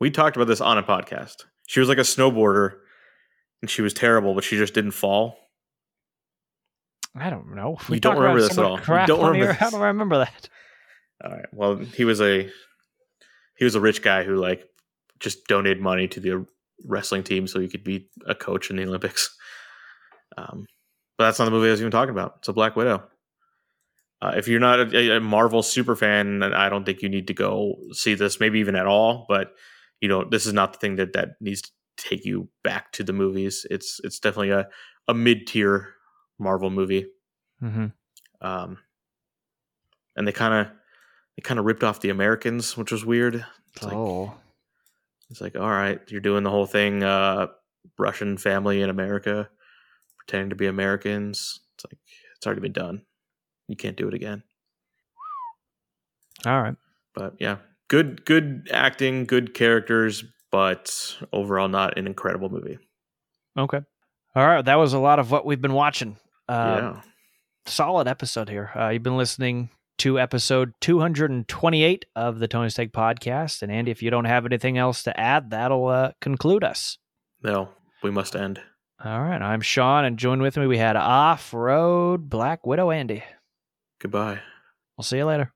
We talked about this on a podcast. She was like a snowboarder, and she was terrible, but she just didn't fall. I don't know. You don't remember this at all. You don't remember. How do I remember that? All right. Well, he was a he was a rich guy who like just donated money to the wrestling team so he could be a coach in the Olympics. Um, but that's not the movie I was even talking about. It's a Black Widow. Uh, if you're not a, a Marvel super fan, I don't think you need to go see this, maybe even at all. But you know, this is not the thing that that needs to take you back to the movies. It's it's definitely a a mid tier Marvel movie. Mm-hmm. Um, and they kind of they kind of ripped off the Americans, which was weird. It's like Oh. it's like all right, you're doing the whole thing, uh, Russian family in America, pretending to be Americans. It's like it's already been done. You can't do it again. All right. But yeah, good good acting, good characters, but overall not an incredible movie. Okay. All right. That was a lot of what we've been watching. Uh, yeah, Solid episode here. Uh, you've been listening to episode 228 of the Tony Steak podcast. And Andy, if you don't have anything else to add, that'll uh, conclude us. no, we must end. All right. I'm Sean, and join with me. We had Off Road Black Widow Andy. Goodbye. We'll see you later.